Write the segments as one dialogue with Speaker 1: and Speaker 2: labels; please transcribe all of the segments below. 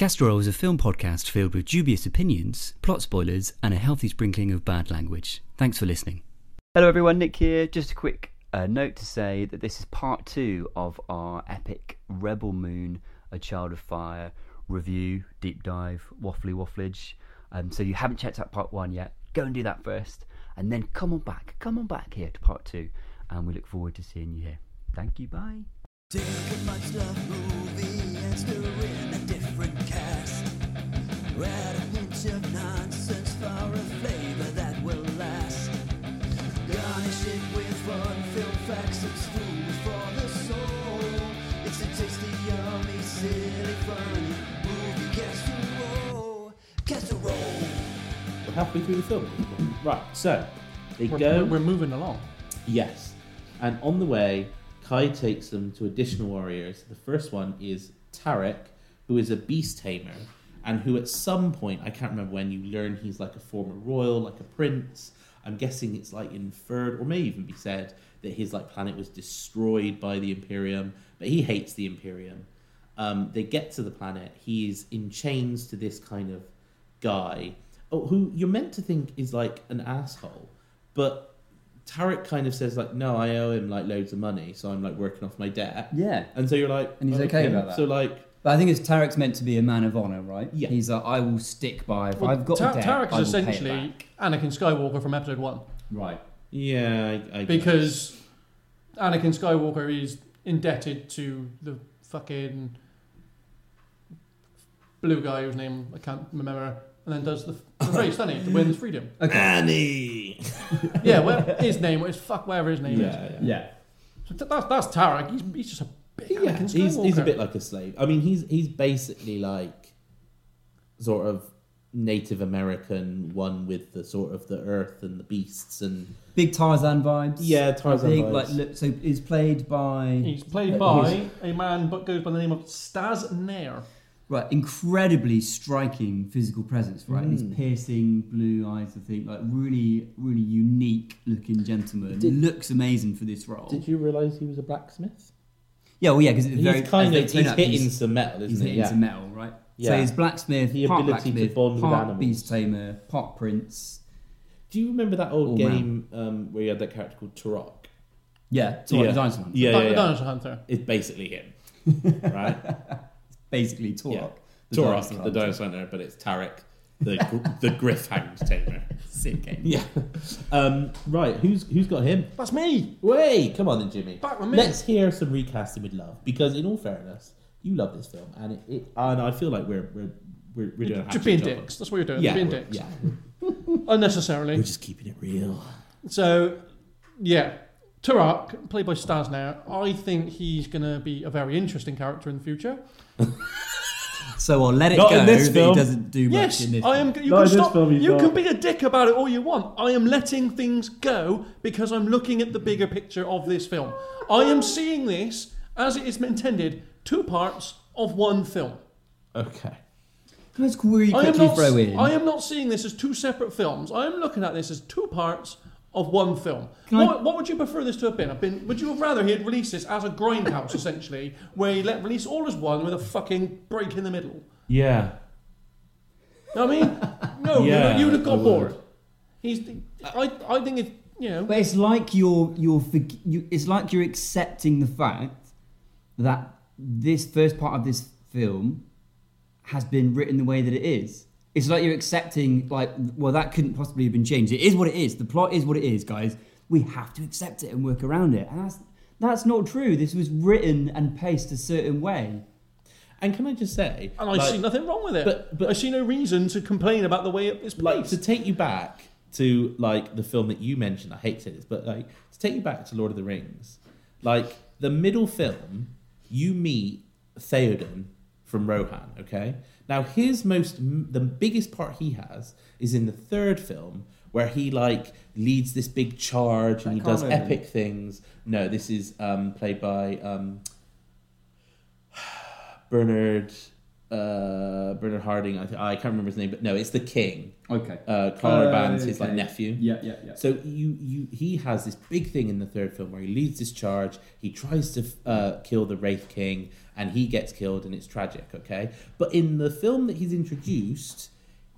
Speaker 1: Castorol is a film podcast filled with dubious opinions, plot spoilers, and a healthy sprinkling of bad language. Thanks for listening.
Speaker 2: Hello, everyone. Nick here. Just a quick uh, note to say that this is part two of our epic Rebel Moon, A Child of Fire review, deep dive, waffly wafflage. Um, so if you haven't checked out part one yet, go and do that first, and then come on back, come on back here to part two, and we look forward to seeing you here. Thank you. Bye.
Speaker 3: Add a hint of nonsense for a flavor that will last. Garnish it with fun, film facts, and food for the soul. It's a tasty, yummy, silly, funny movie casserole. Casserole.
Speaker 4: We're halfway through the film. right, so they
Speaker 5: We're,
Speaker 4: go.
Speaker 5: we're moving along.
Speaker 4: Yes, and on the way, Kai takes them to additional warriors. The first one is Tarek, who is a beast tamer, and who at some point, I can't remember when, you learn he's like a former royal, like a prince. I'm guessing it's like inferred, or may even be said, that his like planet was destroyed by the Imperium, but he hates the Imperium. Um, they get to the planet. He's in chains to this kind of guy, oh, who you're meant to think is like an asshole, but Tarek kind of says like, "No, I owe him like loads of money, so I'm like working off my debt."
Speaker 2: Yeah.
Speaker 4: And so you're like,
Speaker 6: And he's okay about that.
Speaker 4: So like,
Speaker 6: But I think it's Tarek's meant to be a man of honor, right?
Speaker 4: Yeah.
Speaker 6: He's like, I will stick by. If
Speaker 5: Well,
Speaker 6: I've got
Speaker 5: Ta-
Speaker 6: debt,
Speaker 5: Tarek
Speaker 6: I
Speaker 5: is
Speaker 6: will pay it
Speaker 5: essentially
Speaker 6: back.
Speaker 5: Anakin Skywalker from Episode One,
Speaker 6: right.
Speaker 4: yeah, I, I
Speaker 5: because Anakin Skywalker is indebted to the fucking blue guy whose name I can't remember, and then does the, the race, doesn't he, to win his freedom?
Speaker 4: Annie.
Speaker 5: Yeah, well, his name, is fuck whatever his name is.
Speaker 4: yeah, yeah.
Speaker 6: Yeah.
Speaker 5: So th- that's that's Tarek. He's, he's just a big
Speaker 4: Yeah,
Speaker 5: Anakin
Speaker 4: he's, he's a bit like a slave. I mean, he's he's basically like sort of Native American one with the sort of the earth and the beasts and
Speaker 6: Big Tarzan vibes.
Speaker 4: yeah, Tarzan
Speaker 6: Big,
Speaker 4: vibes.
Speaker 6: like, look, so he's played by
Speaker 5: He's played
Speaker 6: Uh,
Speaker 5: by a man but goes by the name of Staz Nair.
Speaker 6: right, incredibly striking physical presence, right?
Speaker 4: Mm.
Speaker 6: These piercing blue eyes, I think, like really, really unique looking gentleman.
Speaker 4: Did-
Speaker 6: looks amazing for this role.
Speaker 4: Did you realise he was a blacksmith?
Speaker 6: Yeah, well, yeah, because
Speaker 4: He's
Speaker 6: very
Speaker 4: kind of he's
Speaker 6: up,
Speaker 4: hitting
Speaker 6: he's-
Speaker 4: some metal, isn't
Speaker 6: he's
Speaker 4: he?
Speaker 6: hitting
Speaker 4: Yeah.
Speaker 6: some metal, right?
Speaker 4: Yeah.
Speaker 6: So he's blacksmith,
Speaker 4: The
Speaker 6: part
Speaker 4: ability to
Speaker 6: blacksmith,
Speaker 4: bond with
Speaker 6: part
Speaker 4: animals.
Speaker 6: beast tamer, part prince.
Speaker 4: Do you remember that old game um, where you had that character called Turok?
Speaker 6: Yeah, so
Speaker 4: Yeah.
Speaker 6: the dinosaur hunter.
Speaker 4: Yeah,
Speaker 5: Di-
Speaker 4: yeah,
Speaker 5: the
Speaker 4: yeah.
Speaker 5: Dinosaur Hunter.
Speaker 4: It's basically him, right?
Speaker 6: Basically, Turok.
Speaker 4: Yeah.
Speaker 6: the
Speaker 4: Turok,
Speaker 6: dinosaur
Speaker 4: the
Speaker 6: hunter.
Speaker 4: dinosaur hunter, but it's Tarek, the the Griff Hound tamer.
Speaker 6: Sick game.
Speaker 4: Yeah. Um, right. Who's who's got him?
Speaker 5: That's me.
Speaker 4: Wait, come on then, Jimmy.
Speaker 5: Back with me.
Speaker 4: Let's hear some recasting with love, because in all fairness, you love this film, and it, it and I feel like we're we're we're, we're doing a
Speaker 5: You're
Speaker 4: hatchet
Speaker 5: being
Speaker 4: job.
Speaker 5: dicks. That's what you're doing.
Speaker 4: Yeah,
Speaker 5: You're being dicks.
Speaker 4: yeah.
Speaker 5: Unnecessarily.
Speaker 4: We're just keeping it real.
Speaker 5: So, yeah. Turok, played by Staz now, I think he's going to be a very interesting character in the future.
Speaker 6: So I'll let it
Speaker 4: Not
Speaker 6: go
Speaker 4: in this
Speaker 6: that
Speaker 4: film.
Speaker 6: he doesn't do much
Speaker 5: Yes,
Speaker 6: in this.
Speaker 5: I am. You
Speaker 4: No,
Speaker 5: can
Speaker 4: in this
Speaker 5: stop.
Speaker 4: film he's
Speaker 5: You
Speaker 4: not.
Speaker 5: can be a dick about it all you want. I am letting things go because I'm looking at the bigger picture of this film. I am seeing this as it is intended, two parts of one film.
Speaker 4: Okay.
Speaker 6: Can I just really
Speaker 5: I am,
Speaker 6: quickly
Speaker 5: not,
Speaker 6: throw in?
Speaker 5: I am not seeing this as two separate films. I am looking at this as two parts of one film. What, what would you prefer this to have been? Have been? Would you have rather he had released this as a grindhouse, essentially, where he let release all as one with a fucking break in the middle?
Speaker 4: Yeah.
Speaker 5: You know what I mean? No,
Speaker 4: Yeah,
Speaker 5: you'd, you'd have got bored. He's, I, I think it, you know,
Speaker 6: But it's like you're you're forg- you, it's like you're accepting the fact that this first part of this film has been written the way that it is. It's like you're accepting like well that couldn't possibly have been changed. It is what it is. The plot is what it is, guys. We have to accept it and work around it. And that's that's not true. This was written and paced a certain way.
Speaker 4: And can I just say,
Speaker 5: and I
Speaker 4: like,
Speaker 5: see nothing wrong with it.
Speaker 4: but- but-
Speaker 5: I see no reason to complain about the way it's
Speaker 4: like
Speaker 5: placed.
Speaker 4: to take you back to like the film that you mentioned. I hate to say this, but like to take you back to Lord of the Rings, like the middle film, you meet Theoden from Rohan. Okay, now his most the biggest part he has is in the third film where he like leads this big charge and he does epic things. No, this is um, played by um, Bernard uh, Bernard Harding. I, th- I can't remember his name, but no, it's the King.
Speaker 6: Okay.
Speaker 4: Uh, Karl
Speaker 6: Uh,
Speaker 4: Urban's his like
Speaker 6: okay.
Speaker 4: nephew.
Speaker 6: Yeah, yeah, yeah.
Speaker 4: So you you he has this big thing in the third film where he leads this charge. He tries to uh, kill the Wraith King, and he gets killed, and it's tragic. Okay, but in the film that he's introduced,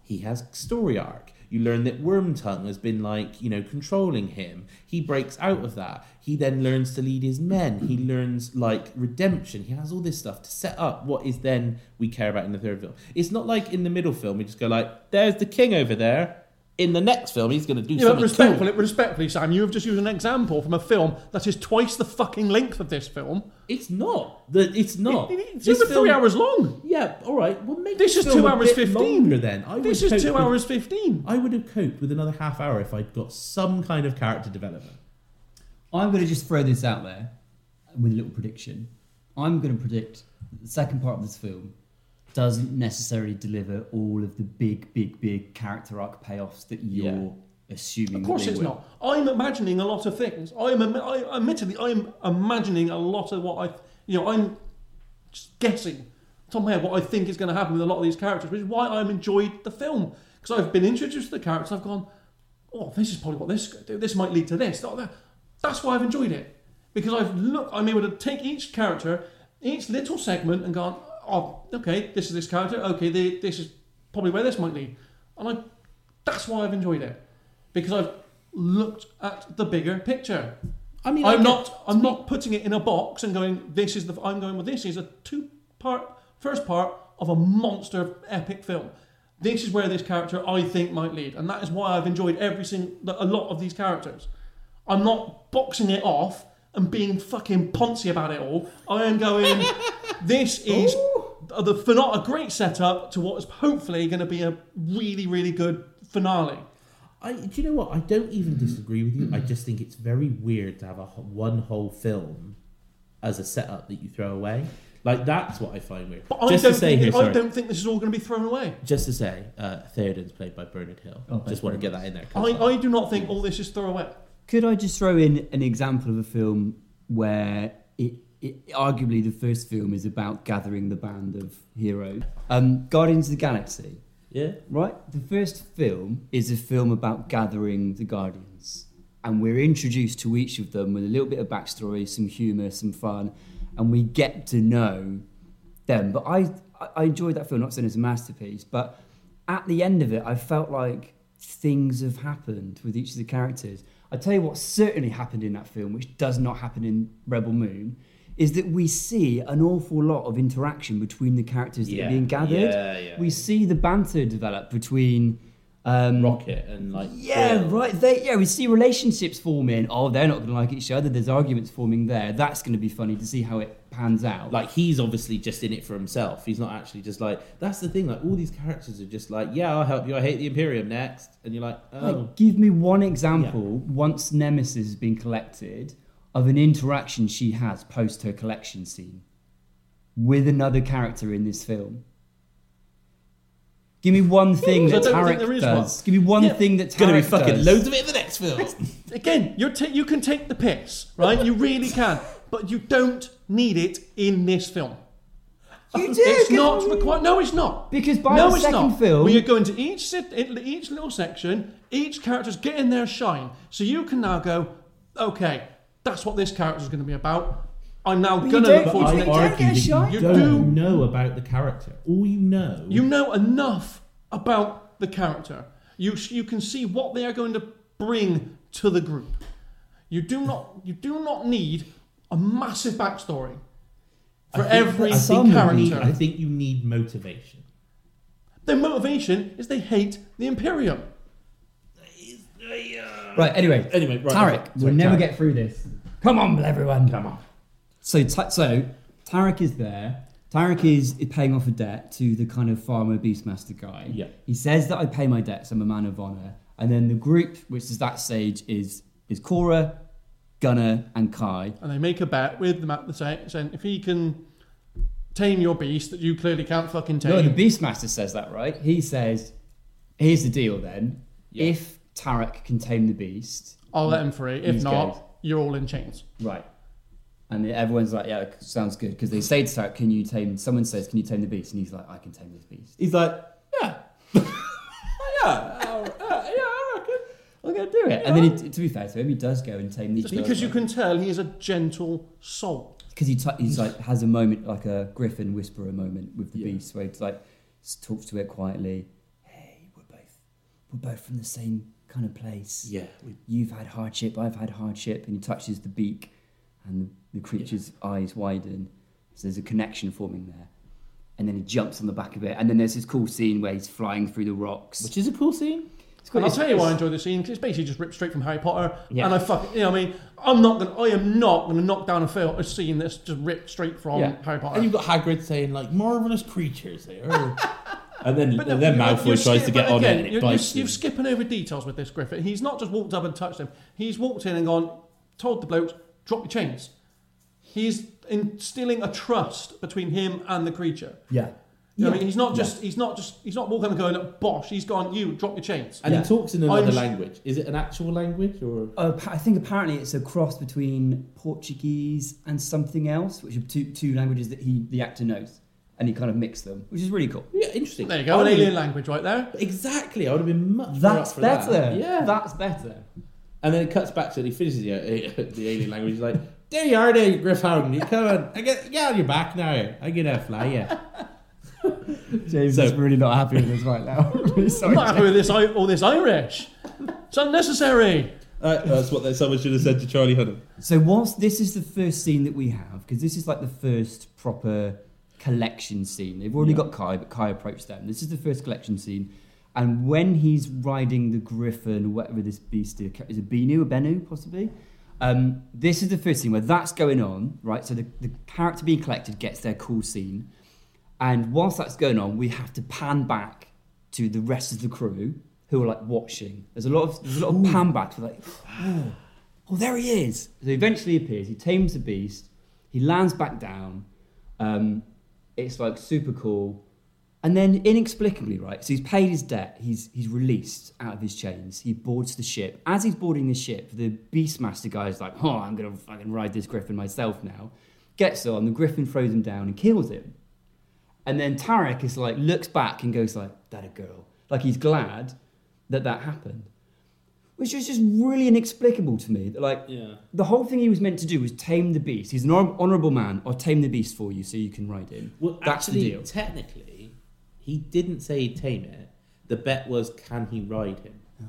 Speaker 4: he has story arc. You learn that Wormtongue has been like you know controlling him. He breaks out of that. He then learns to lead his men. He learns like redemption. He has all this stuff to set up what is then we care about in the third film. It's not like in the middle film we just go like, "There's the king over there." In the next film, he's going to do
Speaker 5: Yeah,
Speaker 4: something
Speaker 5: respectfully,
Speaker 4: cool.
Speaker 5: respectfully, Sam, you have just used an example from a film that is twice the fucking length of this film.
Speaker 4: It's not. The, it's not.
Speaker 5: It- it's
Speaker 4: This
Speaker 5: over
Speaker 4: film-
Speaker 5: three hours long.
Speaker 4: Yeah, all right. Well, make
Speaker 5: This
Speaker 4: the
Speaker 5: is two hours 15.
Speaker 4: Longer then. I
Speaker 5: This is two
Speaker 4: with-
Speaker 5: hours fifteen.
Speaker 4: I would have coped with another half hour if I'd got some kind of character development.
Speaker 6: I'm going to just throw this out there with a little prediction. I'm going to predict the second part of this film doesn't necessarily deliver all of the big, big, big character arc payoffs that you're
Speaker 4: Yeah.
Speaker 6: assuming.
Speaker 5: Of course, it's
Speaker 6: will.
Speaker 5: not. I'm imagining a lot of things. I'm, I, admittedly, I'm imagining a lot of what I, you know, I'm just guessing, top of my head, what I think is going to happen with a lot of these characters, which is why I've enjoyed the film because I've been introduced to the characters. I've gone, oh, this is probably what this this might lead to this. That's why I've enjoyed it because I've look. I'm able to take each character, each little segment, and gone, oh, okay, this is this character. Okay, this is probably where this might lead, and I. That's why I've enjoyed it because I've looked at the bigger picture.
Speaker 4: I mean, I
Speaker 5: I'm
Speaker 4: get-
Speaker 5: not. I'm not putting it in a box and going. This is the. I'm going with this is a two part, first part of a monster epic film. This is where this character I think might lead, and that is why I've enjoyed every single a lot of these characters. I'm not boxing it off and being fucking poncy about it all. I am going. this is the for not a great setup to what is hopefully going to be a really really good finale.
Speaker 4: I, do you know what? I don't even disagree with you. I just think it's very weird to have a one whole film as a setup that you throw away. Like that's what I find weird.
Speaker 5: But I
Speaker 4: just
Speaker 5: don't
Speaker 4: to say
Speaker 5: think
Speaker 4: here,
Speaker 5: I
Speaker 4: sorry.
Speaker 5: don't think this is all going to be thrown away.
Speaker 4: Just to say, uh, Theoden's played by Bernard Hill.
Speaker 6: Oh,
Speaker 4: just want to get that in there.
Speaker 5: I,
Speaker 4: 'cause
Speaker 5: I do not think all this is thrown away.
Speaker 6: Could I just throw in an example of a film where it, it arguably the first film is about gathering the band of heroes? Um, Guardians of the Galaxy,
Speaker 4: yeah,
Speaker 6: right? The first film is a film about gathering the Guardians, and we're introduced to each of them with a little bit of backstory, some humour, some fun, and we get to know them. But I, I- I enjoyed that film, not saying it's a masterpiece, but at the end of it, I felt like things have happened with each of the characters. I tell you what certainly happened in that film, which does not happen in Rebel Moon, is that we see an awful lot of interaction between the characters that
Speaker 4: Yeah,
Speaker 6: are being gathered.
Speaker 4: yeah, yeah,
Speaker 6: we see the banter develop between. Um,
Speaker 4: Rocket and like
Speaker 6: yeah, right. They, yeah, we see relationships forming. Oh, they're not going to like each other. There's arguments forming there. That's going to be funny to see how it pans out.
Speaker 4: Like he's obviously just in it for himself. He's not actually just like that's the thing. Like all these characters are just like, yeah, I'll help you. I hate the Imperium next, and you're like, oh,
Speaker 6: Like, give me one example once Nemesis has been collected of an interaction she has post her collection scene with another character in this film. Give me one thing
Speaker 5: I
Speaker 6: that
Speaker 5: don't
Speaker 6: Tarek
Speaker 5: there is
Speaker 6: does.
Speaker 5: one.
Speaker 6: Give me one
Speaker 5: Yeah.
Speaker 6: thing that
Speaker 4: it's gonna be fucking
Speaker 6: does.
Speaker 4: loads of it in the next film.
Speaker 5: Again, you're ta- you can take the piss, right? You really can, but you don't need it in this film.
Speaker 6: You do,
Speaker 5: It's
Speaker 6: 'cause-
Speaker 5: not required. No, it's not.
Speaker 6: Because by
Speaker 5: no,
Speaker 6: the
Speaker 5: it's
Speaker 6: second
Speaker 5: not.
Speaker 6: film-
Speaker 5: we are going to each sit, in each little section. Each character's getting their shine, so you can now go, okay, that's what this character is going to be about. I'm now
Speaker 6: But
Speaker 5: going to
Speaker 6: don't-
Speaker 5: look forward to
Speaker 6: don't
Speaker 5: the next.
Speaker 6: get a
Speaker 4: that you
Speaker 5: You
Speaker 4: don't
Speaker 5: do.
Speaker 4: know about the character. All you know,
Speaker 5: You know enough about the character. You you can see what they are going to bring to the group. You do not you do not need a massive backstory for every
Speaker 4: I think you
Speaker 5: character.
Speaker 4: need- I think you need motivation.
Speaker 5: Their motivation is they hate the Imperium.
Speaker 6: Right, anyway.
Speaker 4: Anyway, right,
Speaker 6: Tarek,
Speaker 4: okay.
Speaker 6: we'll never
Speaker 4: Tarek.
Speaker 6: get through this. Come on, everyone. Come on. So, Ta- so Tarek is there. Tarek is, paying off a debt to the kind of farmer beastmaster guy.
Speaker 4: Yeah.
Speaker 6: He says that I pay my debts. I'm a man of honor. And then the group, which is that stage, is is Cora, Gunnar, and Kai.
Speaker 5: And they make a bet with the map saying saying if he can tame your beast that you clearly can't fucking tame.
Speaker 6: No, the beastmaster says that, right? He says, "Here's the deal, then.
Speaker 4: Yeah.
Speaker 6: If Tarek can tame the beast,
Speaker 5: I'll let him free. If not,
Speaker 6: good.
Speaker 5: you're all in chains.
Speaker 6: right." And everyone's like, yeah, sounds good. Because they say to Tarek, can you tame, someone says, can you tame the beast? And he's like, I can tame this beast.
Speaker 4: He's like, yeah, yeah, uh, uh, yeah, I reckon.
Speaker 6: I'm going to do it. And then, he, to be fair to him, he does go and tame these
Speaker 5: It's because you can tell he is a gentle soul.
Speaker 6: Because he t- he's like has a moment like a griffin whisperer moment with the
Speaker 4: Yeah.
Speaker 6: beast where he like talks to it quietly. Hey, we're both we're both from the same kind of place.
Speaker 4: Yeah,
Speaker 6: You've had hardship, I've had hardship, and he touches the beak, and the, the creature's eyes widen. So there's a connection forming there. And then he jumps on the back of it, and then there's this cool scene where he's flying through the rocks.
Speaker 4: which is a cool scene.
Speaker 6: It's quite-
Speaker 5: And I'll tell you why I
Speaker 6: it's-
Speaker 5: enjoy the scene 'cause it's basically just ripped straight from Harry Potter.
Speaker 6: Yeah.
Speaker 5: And I fucking, you know, what I mean, I'm not gonna, I am not gonna knock down a film a scene that's just ripped straight from
Speaker 6: Yeah.
Speaker 5: Harry Potter.
Speaker 4: And you've got Hagrid saying like marvelous creatures there, and then
Speaker 5: But
Speaker 4: and
Speaker 5: no,
Speaker 4: then Malfoy tries
Speaker 5: skip-
Speaker 4: to get on
Speaker 5: again,
Speaker 4: it and it
Speaker 5: you're,
Speaker 4: bites
Speaker 5: you're, you're skipping over details with this Griffin. He's not just walked up and touched him. He's walked in and gone, told the blokes, drop your chains. He's instilling a trust between him and the creature.
Speaker 6: yeah.
Speaker 5: You know what I mean, he's not
Speaker 6: Yeah.
Speaker 5: just he's not just he's not walking and going bosh. He's gone, you drop your chains.
Speaker 4: And
Speaker 6: Yeah.
Speaker 4: he talks in another
Speaker 5: I'm-
Speaker 4: language. Is it an actual language or?
Speaker 6: Uh, I think apparently it's a cross between Portuguese and something else, which are two, two languages that he the actor knows, and he kind of mixed them, which is really cool.
Speaker 4: Yeah, interesting.
Speaker 5: There you go, an
Speaker 4: would've-
Speaker 5: alien language right there.
Speaker 4: Exactly, I would have been much more
Speaker 6: That's
Speaker 4: up for
Speaker 6: better.
Speaker 4: That. Yeah,
Speaker 6: that's better.
Speaker 4: and then it cuts back to and he finishes the, the alien language. He's like, "There you are, there, Griffhound. You come on, I get, get on your back now. I get to fly you."
Speaker 6: James
Speaker 4: So-
Speaker 6: is really not happy with us right now. really
Speaker 5: I'm
Speaker 6: sorry.
Speaker 5: not happy with this all this Irish. It's unnecessary.
Speaker 4: Uh, that's what that someone should have said to Charlie Hunnam.
Speaker 6: So whilst this is the first scene that we have, because this is like the first proper collection scene. They've already
Speaker 4: Yeah.
Speaker 6: got Kai, but Kai approached them. This is the first collection scene. And when he's riding the griffin, or whatever this beast is, is it Benu or Benu, possibly? Um, this is the first scene where that's going on, right? So the, the character being collected gets their cool scene. And whilst that's going on, we have to pan back to the rest of the crew who are like watching. There's a lot of there's a lot of pan back. We're like, oh, oh, there he is. So he eventually appears. He tames the beast. He lands back down. Um, it's like super cool. And then inexplicably, right? So he's paid his debt. He's he's released out of his chains. He boards the ship. As he's boarding the ship, the Beastmaster guy is like, "Oh, I'm gonna fucking ride this griffin myself now." Gets on. The griffin throws him down and kills him. And then Tarek is like looks back and goes like, "That a girl." Like he's glad that that happened, which is just really inexplicable to me. That like
Speaker 4: Yeah.
Speaker 6: the whole thing he was meant to do was tame the beast. He's an honourable man. I'll tame the beast for you so you can ride him.
Speaker 4: Well,
Speaker 6: That's
Speaker 4: actually,
Speaker 6: the deal.
Speaker 4: technically, he didn't say he'd tame it. The bet was, can he ride him?
Speaker 6: Oh,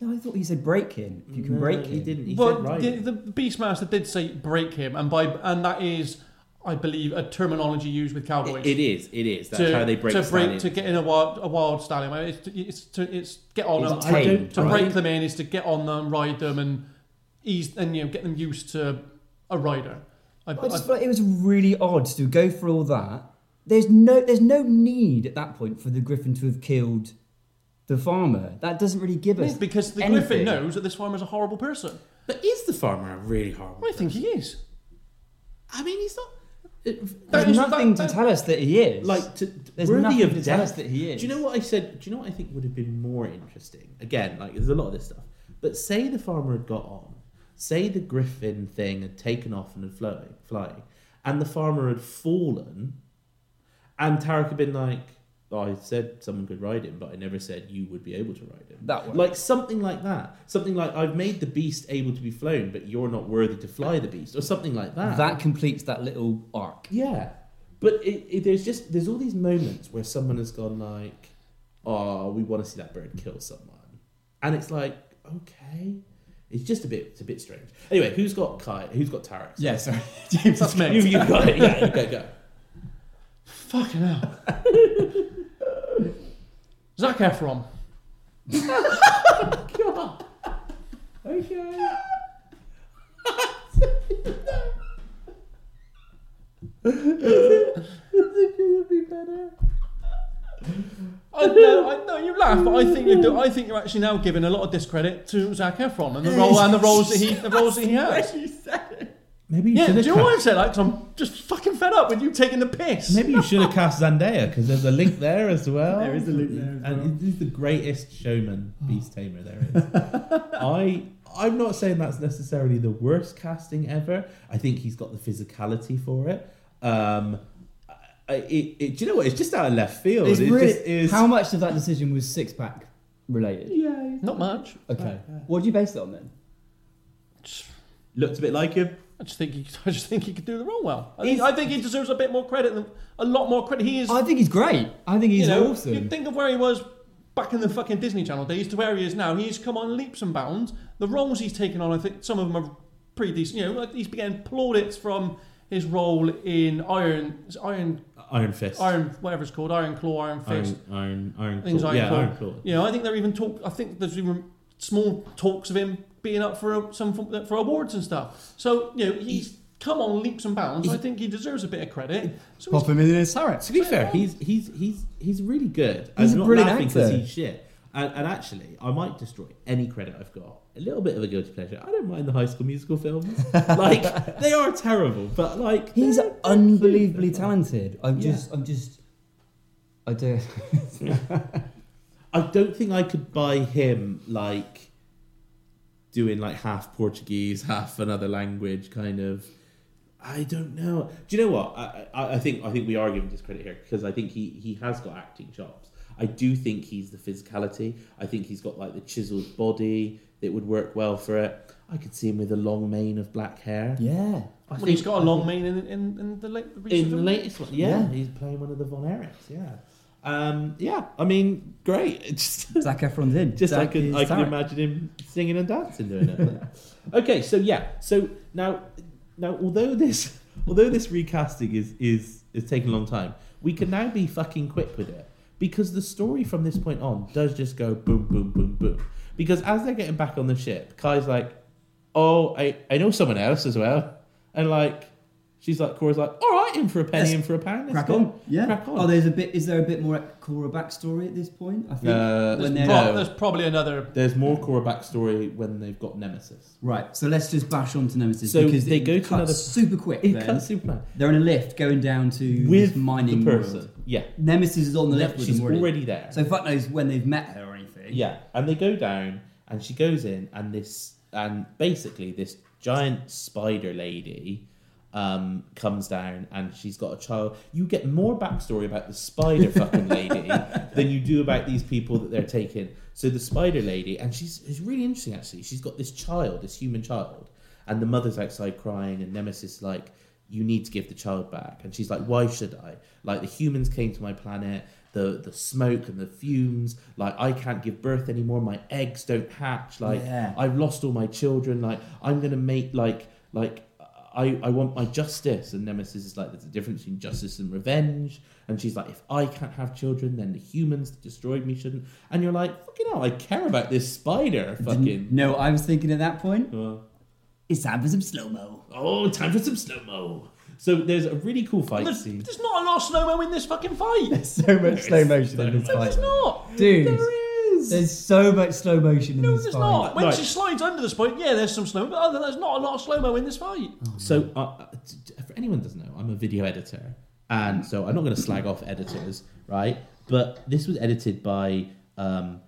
Speaker 6: no, I thought he said break him. If you can
Speaker 4: No,
Speaker 6: break
Speaker 4: he
Speaker 6: him.
Speaker 4: didn't. He
Speaker 5: But
Speaker 4: said ride
Speaker 5: the,
Speaker 4: him.
Speaker 5: the Beastmaster did say break him, and by and that is, I believe, a terminology used with cowboys.
Speaker 4: It- it is. It is. That's
Speaker 5: to,
Speaker 4: how they break
Speaker 5: to break
Speaker 4: stallions.
Speaker 5: to get in a wild a wild stallion. It's to, it's to it's get on
Speaker 6: It's
Speaker 5: them.
Speaker 6: tame,
Speaker 5: to
Speaker 6: right?
Speaker 5: break them in is to get on them, ride them, and ease and you know get them used to a rider. I,
Speaker 6: I just
Speaker 5: I-
Speaker 6: felt it was really odd to go for all that. There's no, there's no need at that point for the griffin to have killed the farmer. That doesn't really give us
Speaker 5: because the
Speaker 6: anything.
Speaker 5: griffin knows that this farmer's a horrible person.
Speaker 4: But is the farmer a really horrible?
Speaker 5: I think he is.
Speaker 4: I mean, he's not. Uh,
Speaker 5: it-
Speaker 6: There's
Speaker 5: is-
Speaker 6: nothing
Speaker 5: that-
Speaker 6: to tell us that he is.
Speaker 4: like to,
Speaker 6: there's
Speaker 4: worthy
Speaker 6: nothing
Speaker 4: of
Speaker 6: to tell us that he is.
Speaker 4: Do you know what I said? Do you know what I think would have been more interesting? Again, like there's a lot of this stuff. But say the farmer had got on, say the griffin thing had taken off and had flown, flying, and the farmer had fallen, and Tarek had been like, oh, "I said someone could ride him, but I never said you would be able to ride him."
Speaker 6: That one.
Speaker 4: like something like that. Something like I've made the beast able to be flown, but you're not worthy to fly the beast, or something like that.
Speaker 6: That completes that little arc.
Speaker 4: Yeah, but it, it, there's just there's all these moments where someone has gone like, "Oh, we want to see that bird kill someone," and it's like, okay, it's just a bit it's a bit strange. Anyway, who's got Kai? Who's got Tarek?
Speaker 6: Yeah, sorry. James
Speaker 5: That's me.
Speaker 4: you, you got it. Yeah, you go go.
Speaker 5: Fucking hell. Zac Efron.
Speaker 4: God. Okay. Is it gonna be better?
Speaker 5: I know, I know you laugh, but I think you do, I think you're actually now giving a lot of discredit to Zac Efron and the role and the roles that he the roles that he has.
Speaker 4: You said it. Maybe you
Speaker 5: Yeah,
Speaker 4: should
Speaker 5: do
Speaker 4: have
Speaker 5: you know what I'm
Speaker 4: cast,
Speaker 5: saying? Like, 'cause I'm just fucking fed up with you taking the piss.
Speaker 4: maybe you should have cast Zendaya because there's a link there as well.
Speaker 6: There is a link there as well.
Speaker 4: and he's the greatest showman, Beast Tamer there is. I I'm not saying that's necessarily the worst casting ever. I think he's got the physicality for it. Um, I- it, it, do you know what? It's just out of left field.
Speaker 6: It's
Speaker 4: it
Speaker 6: really,
Speaker 4: just is.
Speaker 6: How much of that decision was six pack related?
Speaker 4: yeah,
Speaker 5: Not much.
Speaker 6: Okay. What do you base it on then?
Speaker 4: looked a bit like him.
Speaker 5: I just think he, I just think he could do the role well. I think, I think he deserves a bit more credit than a lot more credit. He is.
Speaker 6: I think he's great. I think he's
Speaker 5: you know,
Speaker 6: awesome.
Speaker 5: you think of where he was back in the fucking Disney Channel days to where he is now. He's come on leaps and bounds. The roles he's taken on, I think some of them are pretty decent. You know, like he's getting plaudits from his role in Iron, Iron,
Speaker 4: Iron Fist.
Speaker 5: Iron, whatever it's called, Iron Claw, Iron Fist.
Speaker 4: Iron, Iron, Iron
Speaker 5: Things
Speaker 4: Claw.
Speaker 5: Iron
Speaker 4: yeah,
Speaker 5: Claw.
Speaker 4: Iron Claw.
Speaker 5: You know, I think they're even talk. I think there's even small talks of him being up for some for awards and stuff. So you know, he's come on leaps and bounds. I think he deserves a bit of credit. So he's-
Speaker 6: Pop him in his turret.
Speaker 4: To be fair, he's he's he's he's really good.
Speaker 6: He's
Speaker 4: I'm
Speaker 6: a
Speaker 4: not
Speaker 6: brilliant
Speaker 4: laughing 'cause
Speaker 6: actor.
Speaker 4: he's shit. And, and actually, I might destroy any credit I've got. A little bit of a guilty pleasure. I don't mind the High School Musical films. like they are terrible, but like
Speaker 6: He's
Speaker 4: they're-
Speaker 6: unbelievably talented. I'm
Speaker 4: Yeah.
Speaker 6: just, I'm just, I don't.
Speaker 4: I don't think I could buy him like doing like half Portuguese, half another language, kind of. I don't know. Do you know what? I, I, I think I think we are giving discredit here because I think he he has got acting chops. I do think he's the physicality. I think he's got like the chiseled body that would work well for it. I could see him with a long mane of black hair.
Speaker 6: yeah.
Speaker 4: I
Speaker 5: well, he's
Speaker 4: think-
Speaker 5: got a long
Speaker 4: think-
Speaker 5: mane in, in, in the late the
Speaker 4: in the latest one. Yeah,
Speaker 6: Yeah.
Speaker 4: he's playing one of the Von Erichs. Yeah, um, yeah. I mean, great. Just
Speaker 6: Zac Efron's in.
Speaker 4: just I can I can imagine him singing and dancing doing it. okay, so yeah, so now now although this although this recasting is is is taking a long time, we can now be fucking quick with it because the story from this point on does just go boom boom boom boom. Because as they're getting back on the ship, Kai's like, "Oh, I I know someone else as well," and like. She's like, Cora's like, all right, in for a penny,
Speaker 6: Let's
Speaker 4: in for a pound. let's
Speaker 6: Crack
Speaker 4: go."
Speaker 6: on. Yeah.
Speaker 4: Crack on.
Speaker 6: Oh, there's a bit. Is there a bit more Cora backstory at this point? I think.
Speaker 4: Uh,
Speaker 5: There's,
Speaker 6: when they're
Speaker 4: no.
Speaker 5: there's probably another.
Speaker 4: There's more Cora backstory when they've got Nemesis.
Speaker 6: Right. So let's just bash on to Nemesis
Speaker 4: So
Speaker 6: because
Speaker 4: they
Speaker 6: it
Speaker 4: go to
Speaker 6: cuts
Speaker 4: another-
Speaker 6: super quick.
Speaker 4: It
Speaker 6: then.
Speaker 4: cuts Superman
Speaker 6: They're in a lift going down to
Speaker 4: with
Speaker 6: this mining
Speaker 4: the person.
Speaker 6: world.
Speaker 4: Yeah,
Speaker 6: Nemesis is on the lift with
Speaker 4: she's
Speaker 6: them already.
Speaker 4: already there.
Speaker 6: So fuck knows when they've met her or anything.
Speaker 4: yeah, and they go down, and she goes in, and this, and basically this giant spider lady. Um, comes down and she's got a child. You get more backstory about the spider fucking lady than you do about these people that they're taking. So the spider lady, and she's it's really interesting actually. She's got this child, this human child, and the mother's outside crying, and Nemesis like, you need to give the child back, and she's like, why should I? Like the humans came to my planet, the the smoke and the fumes, like I can't give birth anymore. My eggs don't hatch. Like
Speaker 6: Yeah.
Speaker 4: I've lost all my children. Like I'm gonna make like like. I, I want my justice and Nemesis is like there's a difference between justice and revenge and she's like if I can't have children then the humans that destroyed me shouldn't and you're like fucking hell I care about this spider fucking
Speaker 6: know I was thinking at that point?
Speaker 4: Uh,
Speaker 6: It's time for some slow mo.
Speaker 4: oh time for some slow mo so there's a really cool fight
Speaker 5: There's,
Speaker 4: scene
Speaker 5: there's not a lot of slow mo in this fucking fight.
Speaker 6: There's so much slow motion in this
Speaker 5: fight. there's not.
Speaker 6: dude.
Speaker 4: there is
Speaker 6: There's so much slow motion in
Speaker 5: No,
Speaker 6: this
Speaker 5: there's
Speaker 6: fight.
Speaker 5: not. When
Speaker 4: Right.
Speaker 5: she slides under the spike, yeah, there's some slow, but other there's not a lot of slow mo in this fight.
Speaker 4: So, uh, uh, t- t- for anyone who doesn't know, I'm a video editor, and so I'm not going to slag off editors, right? But this was edited by um,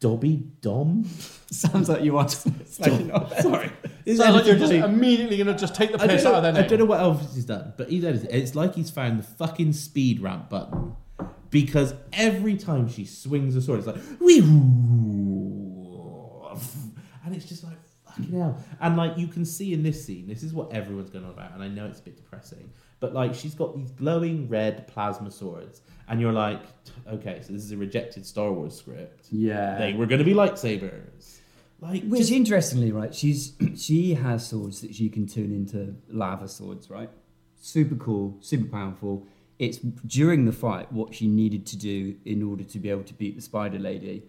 Speaker 4: Dody Dorn.
Speaker 6: Sounds like you are slagging off.
Speaker 4: Sorry, This is
Speaker 5: Sounds like you're
Speaker 4: edited
Speaker 5: just
Speaker 4: by-
Speaker 5: immediately going to just take the
Speaker 4: I don't,
Speaker 5: piss
Speaker 4: know,
Speaker 5: out of their
Speaker 4: I
Speaker 5: name.
Speaker 4: don't know what else he's done, but he's edited. It's like he's found the fucking speed ramp button because every time she swings a sword, it's like wee and it's just like fucking hell. And like you can see in this scene, this is what everyone's going on about, and I know it's a bit depressing, but like she's got these glowing red plasma swords, and you're like, okay, so this is a rejected Star Wars script.
Speaker 6: Yeah.
Speaker 4: They were going to be lightsabers. Like,
Speaker 6: Which,
Speaker 4: just-
Speaker 6: interestingly, right, she's she has swords that she can turn into lava swords, right? Super cool, super powerful. It's during the fight what she needed to do in order to be able to beat the spider lady.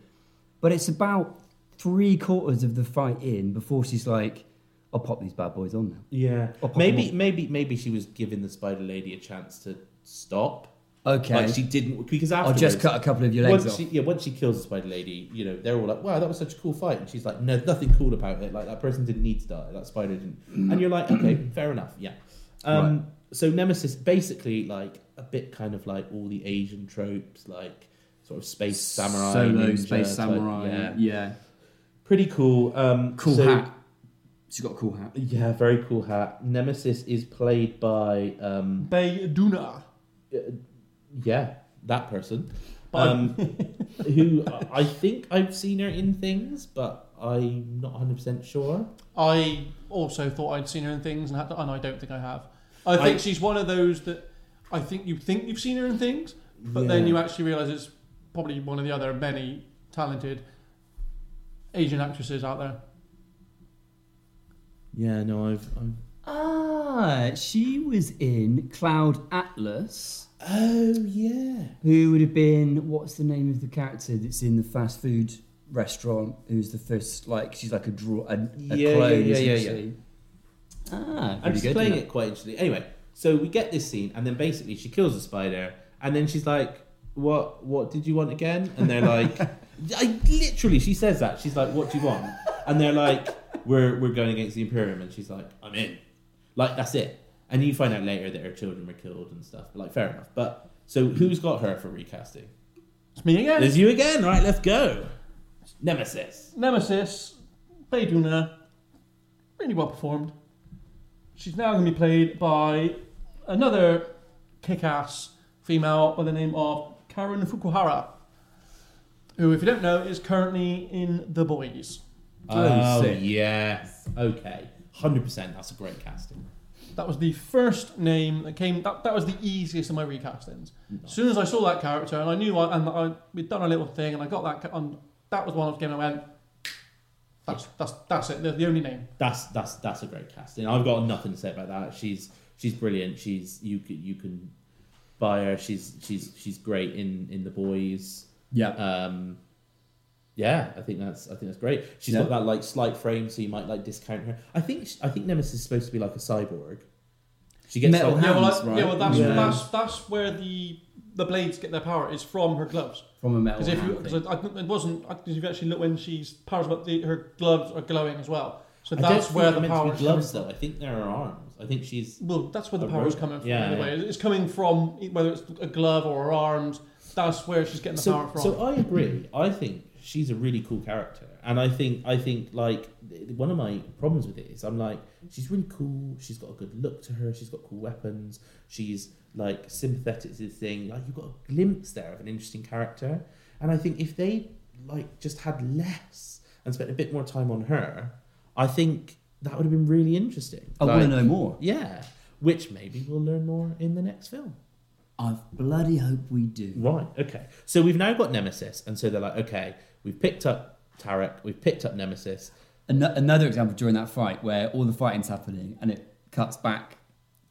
Speaker 6: But it's about three quarters of the fight in before she's like, I'll pop these bad boys on now.
Speaker 4: Yeah, maybe maybe maybe she was giving the spider lady a chance to stop
Speaker 6: Okay.
Speaker 4: Like she didn't because
Speaker 6: I'll just cut a couple of your legs
Speaker 4: once
Speaker 6: off.
Speaker 4: she, yeah, once she kills the spider lady, you know, they're all like, "Wow, that was such a cool fight," and she's like, "No, nothing cool about it. Like that person didn't need to die. That spider didn't." And you're like, "Okay, fair enough. Yeah." Um, So Nemesis, basically, like a bit kind of like all the Asian tropes, like sort of space samurai,
Speaker 6: Solo
Speaker 4: ninja
Speaker 6: space
Speaker 4: type-
Speaker 6: samurai.
Speaker 4: yeah,
Speaker 6: yeah.
Speaker 4: pretty cool. Um,
Speaker 6: Cool
Speaker 4: so-
Speaker 6: hat. She's got a cool hat.
Speaker 4: Yeah, very cool hat. Nemesis is played by, um,
Speaker 5: Bae Doona.
Speaker 4: yeah, that person. Um, who I think I've seen her in things, but I'm not 100% sure.
Speaker 5: I also thought I'd seen her in things, and, had to, and I don't think I have. I think
Speaker 4: I-
Speaker 5: she's one of those that I think you think you've seen her in things, but then you actually realise it's probably one of the other many talented Asian actresses out there.
Speaker 4: Yeah, no, I've. I've...
Speaker 6: Ah, she was in Cloud Atlas.
Speaker 4: Oh, yeah.
Speaker 6: Who would have been? What's the name of the character that's in the fast food restaurant? Who's the first? Like she's like a draw, a, a
Speaker 4: Yeah,
Speaker 6: clone.
Speaker 4: yeah, yeah,
Speaker 6: isn't
Speaker 4: yeah.
Speaker 6: Ah,
Speaker 4: I'm just
Speaker 6: good.
Speaker 4: playing it quite interestingly. Anyway, so we get this scene, and then basically she kills the spider, and then she's like, "What? What did you want again?" And they're like, "I literally." She says that. She's like, "What do you want?" And they're like, "We're we're going against the Imperium," and she's like, "I'm in." Like that's it. And you find out later that her children were killed and stuff. Like fair enough. But so who's got her for recasting?
Speaker 5: It's me again.
Speaker 4: There's you again. Right, let's go. Nemesis.
Speaker 5: Nemesis, Bae Doona, really well performed. She's now going to be played by another kick-ass female by the name of Karen Fukuhara, who, if you don't know, is currently in The Boys.
Speaker 6: Oh, oh sick.
Speaker 4: yes. Okay. Hundred percent. That's a great casting.
Speaker 5: That was the first name that came. That, that was the easiest of my recastings. As soon as I saw that character, and I knew, I, and I, we'd done a little thing, and I got that. ca- And that was one of the game. I went, that's that's that's it. The, the only name.
Speaker 4: That's that's that's a great casting. I've got nothing to say about that. She's she's brilliant. She's you can you can buy her. She's she's she's great in in the boys.
Speaker 6: Yeah.
Speaker 4: Um, yeah, I think that's I think that's great. She's
Speaker 6: Yeah.
Speaker 4: got that like slight frame, so you might like discount her. I think I think Nemesis is supposed to be like a cyborg. She gets
Speaker 6: Metal
Speaker 4: like,
Speaker 5: Yeah, well,
Speaker 6: Hands,
Speaker 5: I,
Speaker 6: right?
Speaker 5: yeah, well, that's
Speaker 4: Yeah.
Speaker 5: that's that's where the the blades get their power is from her gloves.
Speaker 6: From a metal.
Speaker 5: Because if you, because
Speaker 6: thing.
Speaker 5: I, I, it wasn't, because if you actually look when she's powers up, the, her gloves are glowing as well. So
Speaker 4: I don't
Speaker 5: that's
Speaker 4: think
Speaker 5: where the
Speaker 4: meant to be
Speaker 5: power
Speaker 4: gloves though. I think they're her arms. I think she's
Speaker 5: Well, that's where the power is coming from.
Speaker 4: Yeah,
Speaker 5: anyway, it's coming from whether it's a glove or her arms. That's where she's getting the power from.
Speaker 4: so I agree. I think she's a really cool character, and I think I think like one of my problems with it is I'm like she's really cool. She's got a good look to her. She's got cool weapons. She's like sympathetic to the thing. Like you've got a glimpse there of an interesting character, and I think if they like just had less and spent a bit more time on her, I think that would have been really interesting.
Speaker 6: I want to know more.
Speaker 4: Yeah, which maybe we'll learn more in the next film.
Speaker 6: I bloody hope we do.
Speaker 4: Right. Okay. So we've now got Nemesis, and so they're like, okay, we've picked up Tarek, we've picked up Nemesis.
Speaker 6: An- another example during that fight where all the fighting's happening and it cuts back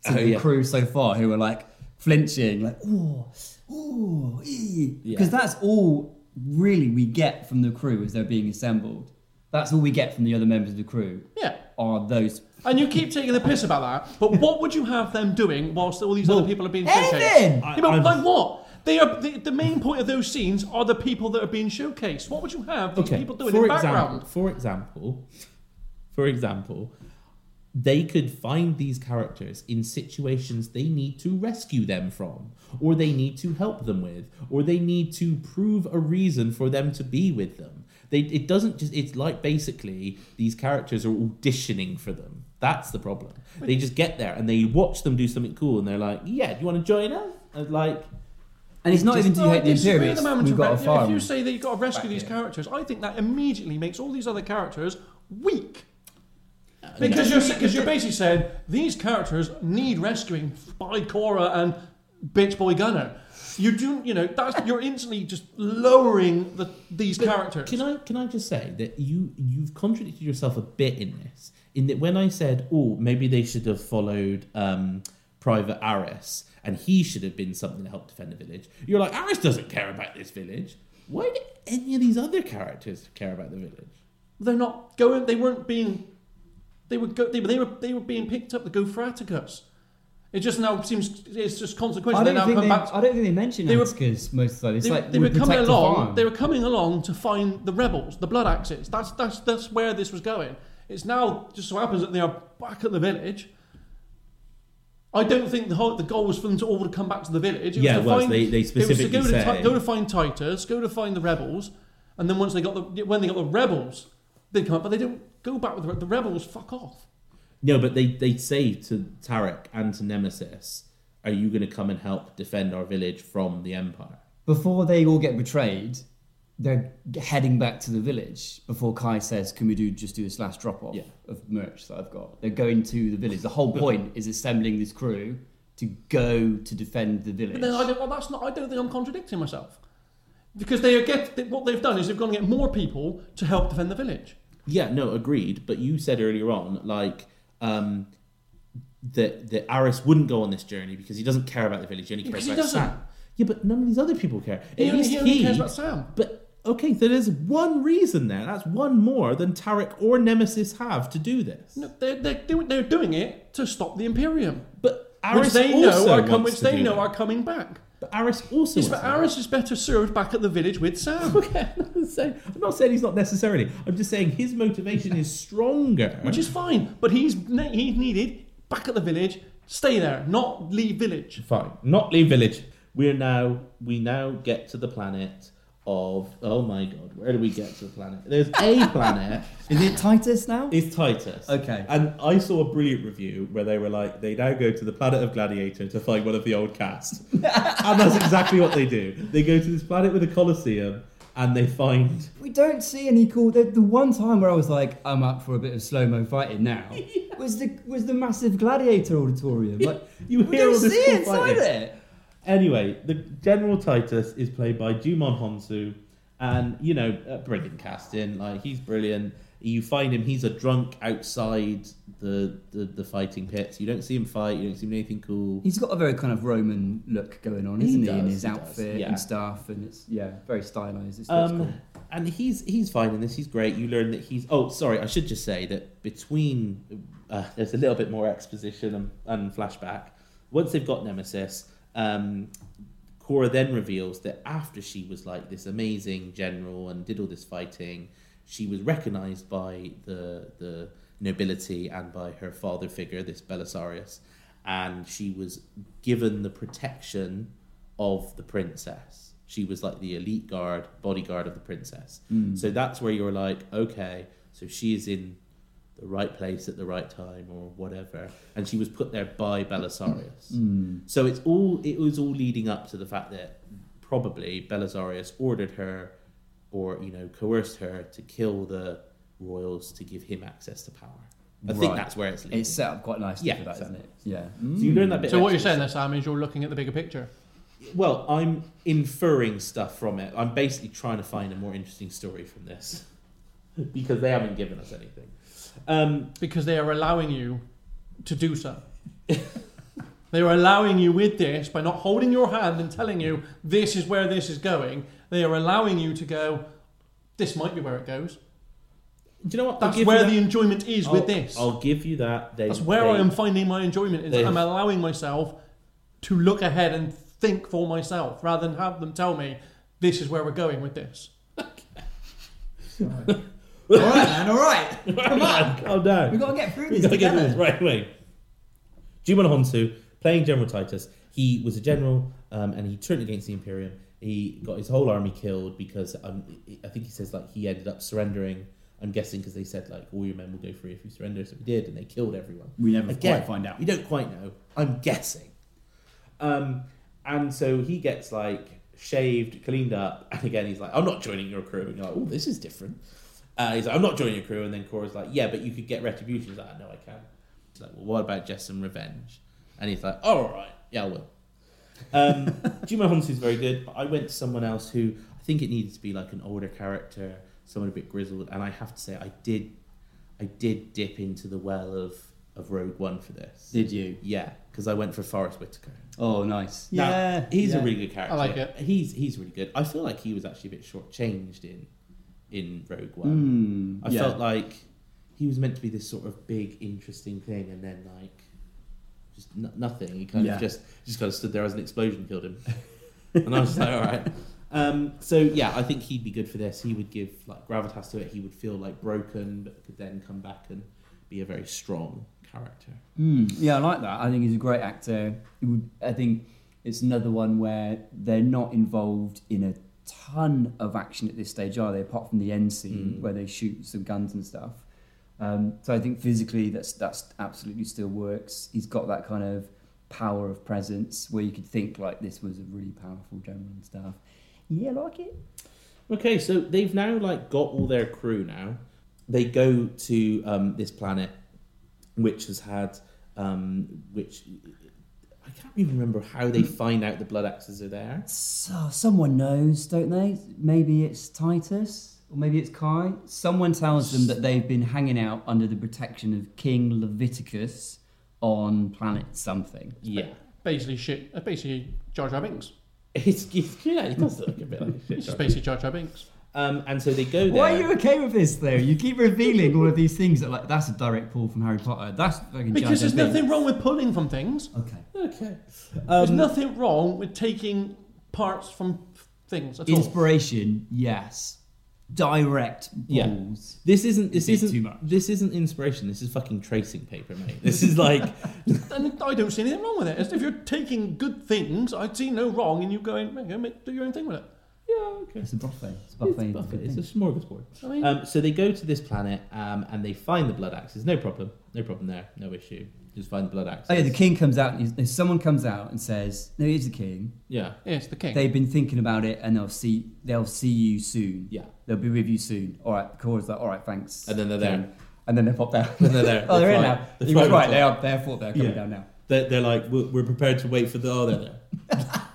Speaker 6: to
Speaker 4: Oh,
Speaker 6: the
Speaker 4: yeah.
Speaker 6: crew so far who are like flinching, like oh, oh,
Speaker 4: Yeah.
Speaker 6: because that's all really we get from the crew as they're being assembled. That's all we get from the other members of the crew
Speaker 5: yeah.
Speaker 6: Are those.
Speaker 5: And you keep taking the piss about that, but what would you have them doing whilst all these
Speaker 6: Well,
Speaker 5: other people are being showcased?
Speaker 6: anything!
Speaker 5: Yeah, but
Speaker 4: I- I'm-
Speaker 5: like what? They are the, the main point of those scenes are the people that are being showcased. What would you have these
Speaker 4: Okay.
Speaker 5: people doing
Speaker 4: for
Speaker 5: in
Speaker 4: example,
Speaker 5: background?
Speaker 4: for example, for example, they could find these characters in situations they need to rescue them from, or they need to help them with, or they need to prove a reason for them to be with them. They, it doesn't just. It's like basically these characters are auditioning for them. That's the problem. They just get there and they watch them do something cool, and they're like, "Yeah, do you want to join us?" And like,
Speaker 6: And it's not even do you
Speaker 5: No, I
Speaker 6: hate the
Speaker 5: disagree
Speaker 6: Imperium.
Speaker 5: the moment
Speaker 6: We've
Speaker 5: of
Speaker 6: got a
Speaker 5: re-
Speaker 6: fire.
Speaker 5: If you say that you've got to rescue
Speaker 6: back
Speaker 5: these
Speaker 6: here.
Speaker 5: characters, I think that immediately makes all these other characters weak.
Speaker 4: Uh,
Speaker 5: Because you're, because you're basically saying these characters need rescuing by Cora and Bitch Boy Gunnar. You do, you know, that's you're instantly just lowering the, these
Speaker 4: But
Speaker 5: characters.
Speaker 4: Can I can I just say that you you've contradicted yourself a bit in this. In that when I said, oh, maybe they should have followed um, Private Aris and he should have been something to help defend the village. You're like, Aris doesn't care about this village. Why do any of these other characters care about the village?
Speaker 5: They're not going. They weren't being. They were go, they, they were they were being picked up to go for Atticus. It just now seems it's just consequential.
Speaker 6: I don't,
Speaker 5: now
Speaker 6: think they. I don't think they mention
Speaker 5: They were-
Speaker 6: most of the time. It's
Speaker 5: they,
Speaker 6: like
Speaker 5: they were coming along.
Speaker 6: farm.
Speaker 5: They were coming along to find the rebels, the Blood Axes. That's that's that's where this was going. It's now just so happens that they are back at the village. I don't think the whole, the goal was for them to all to come back to the village. It
Speaker 4: Yeah,
Speaker 5: was
Speaker 4: it
Speaker 5: to
Speaker 4: was.
Speaker 5: find,
Speaker 4: They- they
Speaker 5: it was to go to,
Speaker 4: say-
Speaker 5: Ti- go to find Titus, go to find the rebels, and then once they got the when they got the rebels, they come up, but they don't go back with the, the rebels. Fuck off.
Speaker 4: No, but they, they say to Tarek and to Nemesis, Are you going to come and help defend our village from the Empire?
Speaker 6: Before they all get betrayed, they're heading back to the village. Before Kai says, "Can we do just do this last drop off
Speaker 4: Yeah.
Speaker 6: of merch that I've got?" They're going to the village. The whole point is assembling this crew to go to defend the village.
Speaker 5: But then I don't. Well, that's not. I don't think I'm contradicting myself. Because they get they- what they've done is they've gone to get more people to help defend the village.
Speaker 4: Yeah, no, agreed. But you said earlier on, like, um, that that Aris wouldn't go on this journey because he doesn't care about the village. He only cares
Speaker 5: Because he
Speaker 4: about. Sam. Yeah, but none of these other people care.
Speaker 5: He
Speaker 4: At
Speaker 5: only,
Speaker 4: least
Speaker 5: he only cares about Sam.
Speaker 4: But okay, so there's one reason there. That's one more than Tarek or Nemesis have to do this.
Speaker 5: No, they're, they're, doing, they're doing it to stop the Imperium,
Speaker 4: But Aris
Speaker 5: which they
Speaker 4: also
Speaker 5: know are com- which they know
Speaker 4: that.
Speaker 5: are coming back.
Speaker 4: But Aris also.
Speaker 5: Yes, but Aris is better served back at the village with Sam,
Speaker 4: Okay, I'm not, saying, I'm not saying he's not necessarily. I'm just saying his motivation is stronger.
Speaker 5: which is fine. But he's he's needed back at the village. Stay there, not leave village.
Speaker 4: fine. Not leave village. We're now. We now get to the planet of. Oh my god, where do we get to the planet? There's a planet.
Speaker 6: Is it Titus now?
Speaker 4: It's Titus.
Speaker 6: Okay.
Speaker 4: And I saw a brilliant review where they were like, they now go to the planet of Gladiator to find one of the old cast. and that's exactly what they do. They go to this planet with a Colosseum and they find.
Speaker 6: We don't see any cool. The, the one time where I was like, I'm up for a bit of slow mo fighting now, was the was the massive gladiator auditorium. Like,
Speaker 4: You hear all
Speaker 6: don't
Speaker 4: this
Speaker 6: see
Speaker 4: cool
Speaker 6: inside
Speaker 4: fighting.
Speaker 6: it.
Speaker 4: Anyway, the General Titus is played by Djimon Hounsou, and you know, a brilliant casting. Like he's brilliant. You find him; he's a drunk outside the, the the fighting pits. You don't see him fight. You don't see him do anything cool.
Speaker 6: He's got a very kind of Roman look going on, isn't he? in
Speaker 4: does,
Speaker 6: his
Speaker 4: he does,
Speaker 6: outfit
Speaker 4: yeah.
Speaker 6: and stuff, and it's yeah, very stylized. It's, it's
Speaker 4: Um,
Speaker 6: cool.
Speaker 4: and he's he's fine in this. He's great. You learn that he's. Oh, sorry. I should just say that between uh, there's a little bit more exposition and, and flashback. Once they've got Nemesis, um, Cora then reveals that after she was like this amazing general and did all this fighting, she was recognized by the the nobility and by her father figure, this Belisarius, and she was given the protection of the princess. She was like the elite guard, bodyguard of the princess. So that's where you're like, okay, so she is in the right place at the right time or whatever, and she was put there by Belisarius. Mm. So it's all it was all leading up to the fact that probably Belisarius ordered her, or you know, coerced her to kill the royals to give him access to power. I think that's where it's leading.
Speaker 6: It's set up quite nicely
Speaker 4: Yeah,
Speaker 6: for that, isn't it? Yeah.
Speaker 4: so you learn that bit.
Speaker 5: So what you're saying there, Sam, is you're looking at the bigger picture.
Speaker 4: Well, I'm inferring stuff from it. I'm basically trying to find a more interesting story from this because they haven't given us anything. Um,
Speaker 5: because they are allowing you to do so. they are allowing you with this by not holding your hand and telling you this is where this is going. They are allowing you to go. This might be where it goes.
Speaker 4: do you know what?
Speaker 5: That's where
Speaker 4: you
Speaker 5: the enjoyment is
Speaker 4: I'll,
Speaker 5: with this.
Speaker 4: I'll give you that. They,
Speaker 5: That's where
Speaker 4: they-
Speaker 5: I am finding my enjoyment. Is
Speaker 4: they-
Speaker 5: I'm allowing myself to look ahead and think for myself rather than have them tell me this is where we're going with this.
Speaker 6: all right, man. All right.
Speaker 4: Come on, calm down.
Speaker 6: We've got to get through
Speaker 4: We
Speaker 6: this
Speaker 4: gotta get
Speaker 6: together.
Speaker 4: this right away. Djimon Hounsou, playing General Titus, he was a general um, and he turned against the Imperium. He got his whole army killed because um, I think he says like he ended up surrendering. I'm guessing because they said like all your men will go free if you surrender, so he did, and they killed everyone.
Speaker 6: We never
Speaker 4: Again,
Speaker 6: quite find out.
Speaker 4: We don't quite know. I'm guessing. Um, and so he gets like shaved, cleaned up, and again he's like, "I'm not joining your crew." And you're like, "Oh, this is different." Uh, he's like, "I'm not joining your crew," and then Cora's like, "Yeah, but you could get retribution." He's like, "No, I can." He's like, "Well, what about just some revenge?" And he's like, "Oh, all right, yeah, I will." Um, Juma Honsu's very good, but I went to someone else who I think it needed to be like an older character, someone a bit grizzled, and I have to say, I did, I did dip into the well of of Rogue One for this.
Speaker 6: Did you?
Speaker 4: Yeah, because I went for Forest Whitaker.
Speaker 6: Oh, nice.
Speaker 4: Now,
Speaker 6: yeah.
Speaker 4: he's
Speaker 6: yeah.
Speaker 4: a really good character.
Speaker 5: I like it.
Speaker 4: He's he's really good. I feel like he was actually a bit shortchanged in in Rogue One.
Speaker 6: Mm,
Speaker 4: I
Speaker 6: yeah.
Speaker 4: felt like he was meant to be this sort of big, interesting thing, and then like just n- nothing. He kind
Speaker 6: Yeah.
Speaker 4: of just just kind of stood there as an explosion killed him, and I was like, all right. Um, so yeah, I think he'd be good for this. He would give like gravitas to it. He would feel like broken, but could then come back and be a very strong character.
Speaker 6: Mm, yeah, I like that. I think he's a great actor. It would, I think it's another one where they're not involved in a ton of action at this stage, are they? Apart from the end scene
Speaker 4: Mm.
Speaker 6: where they shoot some guns and stuff. Um, so I think physically that's that's absolutely still works. He's got that kind of power of presence where you could think like this was a really powerful general and stuff. Yeah, like it.
Speaker 4: Okay, so they've now like got all their crew now. They go to um, this planet, which has had, um, which I can't even remember how they find out the blood axes are there.
Speaker 6: So someone knows, don't they? Maybe it's Titus or maybe it's Kai. Someone tells them that they've been hanging out under the protection of King Leviticus on planet something.
Speaker 4: Yeah,
Speaker 5: Basically, shit. uh, Basically, Jar Jar Binks.
Speaker 4: it's, it's yeah, it does look a bit like a shit.
Speaker 5: It's just basically Jar Jar Binks.
Speaker 4: Um, and so they go there.
Speaker 6: Why are you okay with this though? You keep revealing all of these things that like that's a direct pull from Harry Potter. That's fucking
Speaker 5: Because
Speaker 6: Jar Jar
Speaker 5: there's
Speaker 6: Binks.
Speaker 5: nothing wrong with pulling from things.
Speaker 6: Okay.
Speaker 4: Okay.
Speaker 5: There's
Speaker 4: Um,
Speaker 5: nothing wrong with taking parts from things at all.
Speaker 6: Inspiration, yes. Direct
Speaker 4: Yeah. This isn't. This isn't.
Speaker 6: too much.
Speaker 4: This isn't inspiration. This is fucking tracing paper, mate. This is like.
Speaker 5: And I don't see anything wrong with it. As if you're taking good things, I'd see no wrong in you going, "Hey, go make, do your own thing with it.
Speaker 4: Yeah. Okay.
Speaker 6: It's a buffet. It's a
Speaker 4: It's,
Speaker 6: buffet.
Speaker 4: a
Speaker 6: of
Speaker 4: buffet.
Speaker 6: good
Speaker 4: it's a smorgasbord.
Speaker 5: I mean,
Speaker 4: Um, so they go to this planet um, and they find the blood axes. No problem. No problem there. No issue. Just find the blood axes.
Speaker 6: Oh yeah, the king comes out. And he's- someone comes out and says, "No, he's the king."
Speaker 4: Yeah.
Speaker 5: yes, the king.
Speaker 6: They've been thinking about it, and they'll see they'll see you soon.
Speaker 4: Yeah.
Speaker 6: They'll be with you soon. All right, Cora's like, all right, thanks.
Speaker 4: And then they're there.
Speaker 6: King. And then they pop down.
Speaker 4: And they're there.
Speaker 6: oh, they're in now.
Speaker 4: They're
Speaker 6: He was right. They are. They're thought they're coming
Speaker 4: Yeah.
Speaker 6: down now.
Speaker 4: They're, they're like, we're, we're prepared to wait for the. Oh, they're there.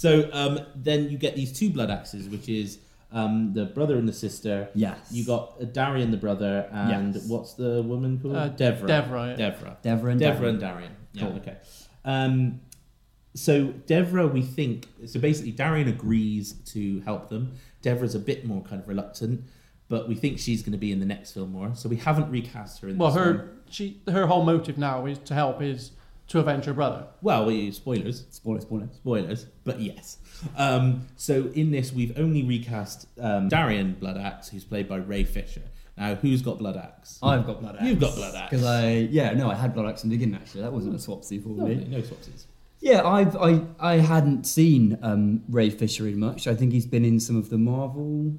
Speaker 4: so um, then you get these two blood axes, which is um, the brother and the sister.
Speaker 6: Yes.
Speaker 4: You got uh, Darian the brother, and
Speaker 6: Yes.
Speaker 4: what's the woman called?
Speaker 5: Uh,
Speaker 4: Devra.
Speaker 5: Devra, yeah.
Speaker 4: Devra.
Speaker 6: Devra and
Speaker 4: Devra
Speaker 6: Devra.
Speaker 4: and Darian. Yeah,
Speaker 6: Cool.
Speaker 4: okay. Um, so Devra, we think so. Basically, Darian agrees to help them. Devra's a bit more kind of reluctant, but we think she's going to be in the next film more. So we haven't recast her in.
Speaker 5: well,
Speaker 4: this
Speaker 5: her
Speaker 4: one.
Speaker 5: she her whole motive now is to help is to avenge her brother.
Speaker 4: Well, we spoilers,
Speaker 6: Spoiler, spoiler.
Speaker 4: spoilers, but yes. Um, so in this, we've only recast um, Darian Bloodaxe, who's played by Ray Fisher. Now, who's got Bloodaxe?
Speaker 6: I've got blood axe.
Speaker 4: You've got blood axe.
Speaker 6: Because I, yeah, no, I had blood axe in the beginning actually. That wasn't a swapsy for
Speaker 4: Lovely,
Speaker 6: me.
Speaker 4: no swapsies.
Speaker 6: Yeah, I've, I, I hadn't seen um, Ray Fisher in much. I think he's been in some of the Marvel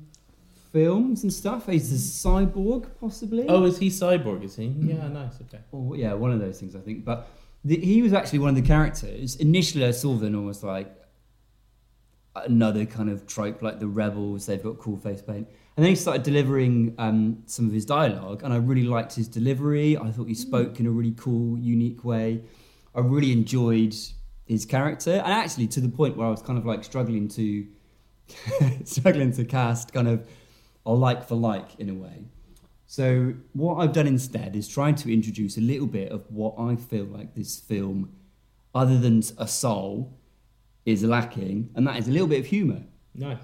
Speaker 6: films and stuff. He's a cyborg, possibly.
Speaker 4: Oh, is he cyborg? Is he? Yeah, nice. Okay.
Speaker 6: Or, yeah, one of those things, I think. But the, he was actually one of the characters. Initially, I saw them almost like another kind of trope, like the rebels. They've got cool face paint, and then he started delivering um, some of his dialogue, and I really liked his delivery. I thought he spoke in a really cool, unique way. I really enjoyed his character, and actually to the point where I was kind of like struggling to struggling to cast kind of a like for like in a way. So what I've done instead is trying to introduce a little bit of what I feel like this film, other than a soul, is lacking, and that is a little bit of humour.
Speaker 4: Nice.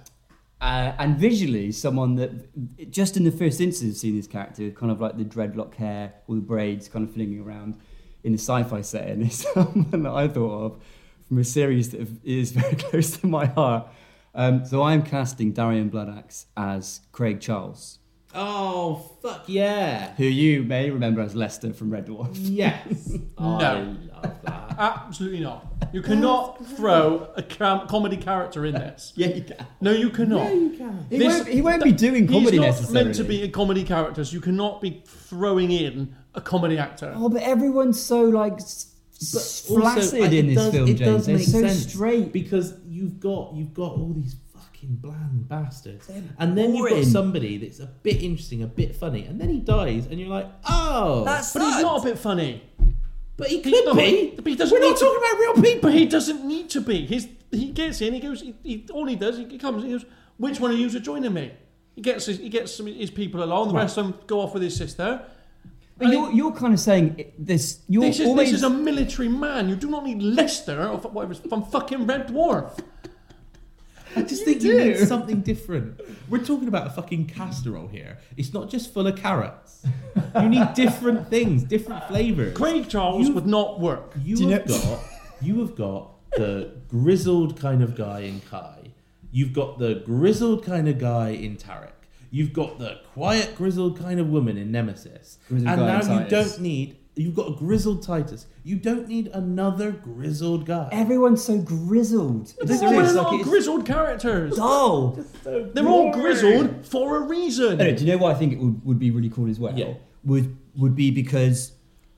Speaker 6: Uh, and visually, someone that just in the first instance of seeing this character, kind of like the dreadlock hair, all the braids kind of flinging around in a sci-fi setting, is someone that I thought of from a series that is very close to my heart. Um, so I'm casting Darian Bloodaxe as Craig Charles,
Speaker 4: Oh fuck yeah!
Speaker 6: who you may remember as Lister from Red Dwarf.
Speaker 4: Yes. I
Speaker 5: No.
Speaker 4: love that.
Speaker 5: Absolutely not. You cannot throw a cam- comedy character in this.
Speaker 6: Yeah, you can.
Speaker 5: No, you cannot.
Speaker 6: He,
Speaker 5: This-
Speaker 6: won't, he won't be doing comedy
Speaker 5: He's not
Speaker 6: necessarily.
Speaker 5: meant to be a comedy character, so you cannot be throwing in a comedy actor.
Speaker 6: Oh, but everyone's so like s- s-
Speaker 4: But also,
Speaker 6: flaccid
Speaker 4: I-
Speaker 6: in
Speaker 4: it
Speaker 6: this
Speaker 4: does-
Speaker 6: film,
Speaker 4: it
Speaker 6: James.
Speaker 4: does
Speaker 6: They're
Speaker 4: make
Speaker 6: so
Speaker 4: sense
Speaker 6: straight.
Speaker 4: because you've got you've got all these fucking bland bastards, and then you've got somebody that's a bit interesting, a bit funny, and then he dies, and you're like, oh,
Speaker 6: That's
Speaker 5: but he's not a bit funny.
Speaker 4: but he
Speaker 5: He-
Speaker 4: could
Speaker 5: no,
Speaker 4: be.
Speaker 5: but he doesn't
Speaker 4: We're not
Speaker 5: need to-
Speaker 4: talking about real people.
Speaker 5: But he doesn't need to be. His, he gets in, he goes, he, he, all he does, he comes, he goes, which one of you are joining me? He gets his, he gets some, his people along, the
Speaker 6: Right.
Speaker 5: rest of them go off with his sister.
Speaker 6: But you're, you're kind of saying this. You're
Speaker 5: This is,
Speaker 6: always,
Speaker 5: this is a military man. You do not need Lister or whatever from fucking Red Dwarf.
Speaker 4: I just
Speaker 6: You
Speaker 4: think you need something different. We're talking about a fucking casserole here. It's not just full of carrots. You need different things, different flavors.
Speaker 5: Craig Charles
Speaker 4: You-
Speaker 5: would not work.
Speaker 4: You
Speaker 6: Do you
Speaker 4: have
Speaker 6: know-
Speaker 4: got you have got the grizzled kind of guy in Kai. You've got the grizzled kind of guy in Tarek. You've got the quiet grizzled kind of woman in Nemesis.
Speaker 6: Grizzled
Speaker 4: and
Speaker 6: guy
Speaker 4: now
Speaker 6: in
Speaker 4: you
Speaker 6: Titus.
Speaker 4: don't need you've got a grizzled Titus. You don't need another grizzled guy.
Speaker 6: Everyone's so grizzled. It's
Speaker 5: They're all
Speaker 6: serious, like, it's
Speaker 5: grizzled characters.
Speaker 6: dull.
Speaker 5: They're all grizzled for a reason.
Speaker 6: Anyway, do you know what I think it would, would be really cool as well?
Speaker 4: Yeah.
Speaker 6: Would would be because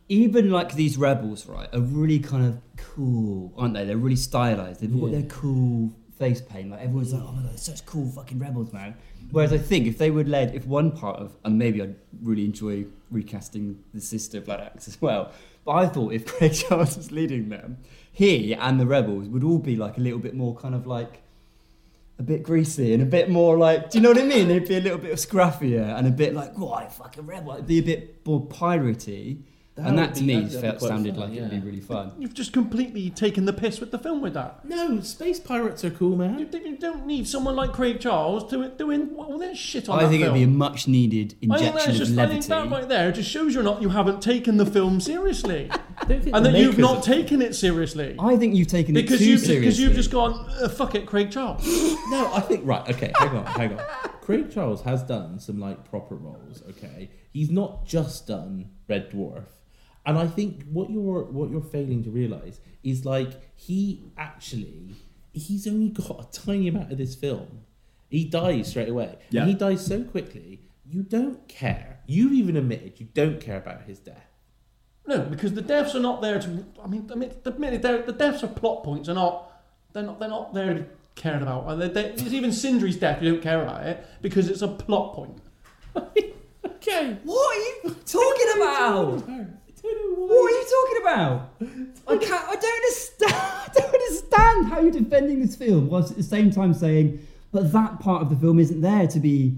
Speaker 6: even like these rebels, right, are really kind of cool, aren't they? They're really stylized. They've got their cool face paint. Like everyone's like, oh my god, they're such cool fucking rebels, man. Whereas I think if they were led, if one part of, and maybe I'd really enjoy recasting the sister Blood Axe as well. But I thought if Craig Charles was leading them, he and the rebels would all be like a little bit more kind of like a bit greasy and a bit more like, do you know what I mean? They'd be a little bit scruffier and a bit like, what, fucking rebel. It'd be a bit more piratey.
Speaker 4: That
Speaker 6: and that to
Speaker 4: be-
Speaker 6: me
Speaker 4: that'd
Speaker 6: felt, sounded
Speaker 4: fun,
Speaker 6: like it'd be really fun.
Speaker 5: You've just completely taken the piss with the film with that.
Speaker 4: No, space pirates are cool, man.
Speaker 5: you don't need someone like Craig Charles doing, doing all that shit on
Speaker 6: I
Speaker 5: that
Speaker 6: think
Speaker 5: film.
Speaker 6: it'd be a much needed
Speaker 5: I think,
Speaker 6: injection
Speaker 5: that's
Speaker 6: of
Speaker 5: just, I think that right there just shows you're not you haven't taken the film seriously,
Speaker 4: I don't think
Speaker 5: and that you've not taken it seriously
Speaker 6: I think you've taken
Speaker 5: because
Speaker 6: it too
Speaker 5: you
Speaker 6: seriously.
Speaker 5: because you've just gone uh, fuck it, Craig Charles.
Speaker 4: No, I think right. Okay, hang on, hang on. Craig Charles has done some like proper roles. Okay, he's not just done Red Dwarf, and I think what you're what you're failing to realize is like he actually he's only got a tiny amount of this film. He dies straight away.
Speaker 6: Yeah.
Speaker 4: And he dies so quickly. You don't care. You've even admitted you don't care about his death.
Speaker 5: No, because the deaths are not there to. I mean, I mean, the, minute the deaths are plot points. Are not. They're not. They're not there to cared about. And they, they, it's even Sindri's death. You don't care about it because it's a plot point.
Speaker 4: Okay.
Speaker 6: What are you talking about? What are you talking about? I can't. I don't understand. I don't understand how you're defending this film whilst at the same time saying, but that part of the film isn't there to be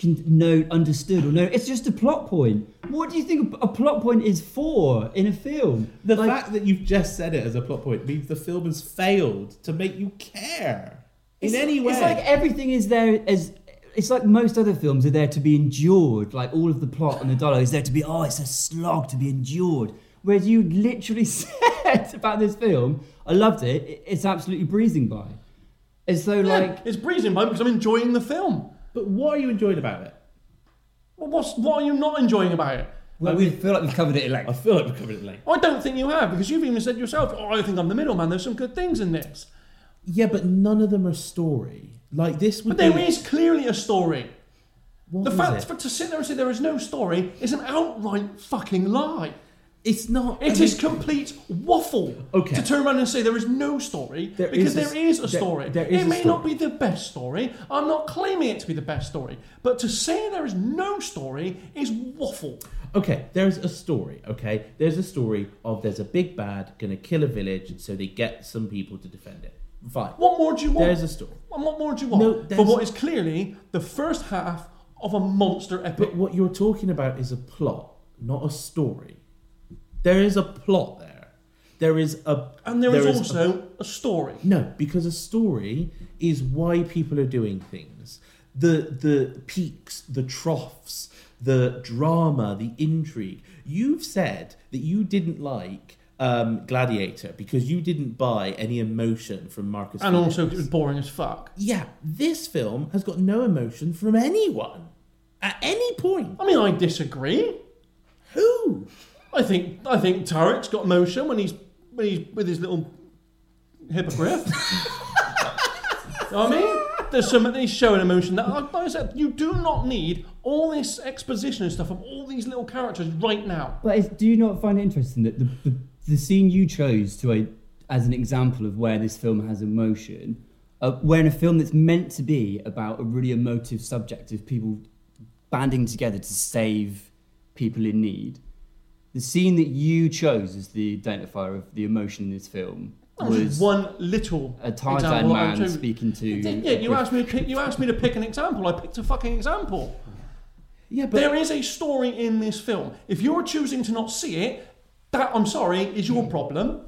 Speaker 6: con- no understood or no. It's just a plot point. What do you think a plot point is for in a film?
Speaker 4: The
Speaker 6: Like,
Speaker 4: fact that you've just said it as a plot point means the film has failed to make you care in
Speaker 6: it's,
Speaker 4: any way.
Speaker 6: It's like everything is there as. It's like most other films are there to be endured. Like all of the plot and the dialogue is there to be. Oh, it's a slog to be endured. Whereas you literally said about this film, I loved it. it- It's absolutely breezing by. It's though
Speaker 5: Yeah,
Speaker 6: like
Speaker 5: it's breezing by because I'm enjoying the film.
Speaker 4: but what are you enjoying about it?
Speaker 5: Well, what's what are you not enjoying about it?
Speaker 6: well, we feel like we've covered it in
Speaker 4: I feel like we're covered it late.
Speaker 5: I don't think you have because you've even said yourself, "Oh, I think I'm the middleman." There's some good things in this,
Speaker 4: Yeah, but none of them are story. Like this would
Speaker 5: but there
Speaker 4: be.
Speaker 5: is clearly a story.
Speaker 4: What
Speaker 5: The fact
Speaker 4: it?
Speaker 5: for to sit there and say there is no story is an outright fucking lie.
Speaker 4: It's not.
Speaker 5: It
Speaker 4: I
Speaker 5: is
Speaker 4: mean,
Speaker 5: complete waffle
Speaker 4: Okay.
Speaker 5: to turn around and say there is no story
Speaker 4: There
Speaker 5: because
Speaker 4: is a
Speaker 5: there is a
Speaker 4: there-
Speaker 5: story.
Speaker 4: there is
Speaker 5: it
Speaker 4: a
Speaker 5: may not be the best story. I'm not claiming it to be the best story, but to say there is no story is waffle.
Speaker 4: Okay, there's a story. Okay, there's a story of there's a big bad gonna kill a village, and so they get some people to defend it. Fine.
Speaker 5: What more do you want?
Speaker 4: There's a story.
Speaker 5: And what more do you want?
Speaker 4: No,
Speaker 5: for what is clearly the first half of a monster epic.
Speaker 4: But what you're talking about is a plot, not a story. There is a plot there. There is a
Speaker 5: and there is
Speaker 4: a-
Speaker 5: also a story.
Speaker 4: No, because a story is why people are doing things. The the peaks, the troughs, the drama, the intrigue. You've said that you didn't like um, Gladiator because you didn't buy any emotion from Marcus.
Speaker 5: And
Speaker 4: Phoenix.
Speaker 5: also, it was boring as fuck.
Speaker 4: yeah, this film has got no emotion from anyone at any point.
Speaker 5: I mean, I disagree.
Speaker 4: Who?
Speaker 5: I think I think Tarek's got emotion when he's when he's with his little hippogriff. you know what I mean? There's some he's showing emotion. That, like I said, you do not need all this exposition and stuff of all these little characters right now.
Speaker 6: But is, do you not find it interesting that the, the, the scene you chose to a, as an example of where this film has emotion, uh, where in a film that's meant to be about a really emotive subject of people banding together to save people in need, the scene that you chose as the identifier of the emotion in this film
Speaker 5: was one little
Speaker 6: a Tarzan man
Speaker 5: chose.
Speaker 6: speaking to.
Speaker 5: Yeah, you asked me. To pick, you asked me to pick an example. I picked a fucking example.
Speaker 4: Yeah, but
Speaker 5: There is a story in this film. If you're choosing to not see it, that I'm sorry is your problem.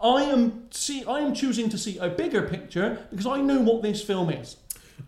Speaker 5: I am see I am choosing to see a bigger picture because I know what this film is.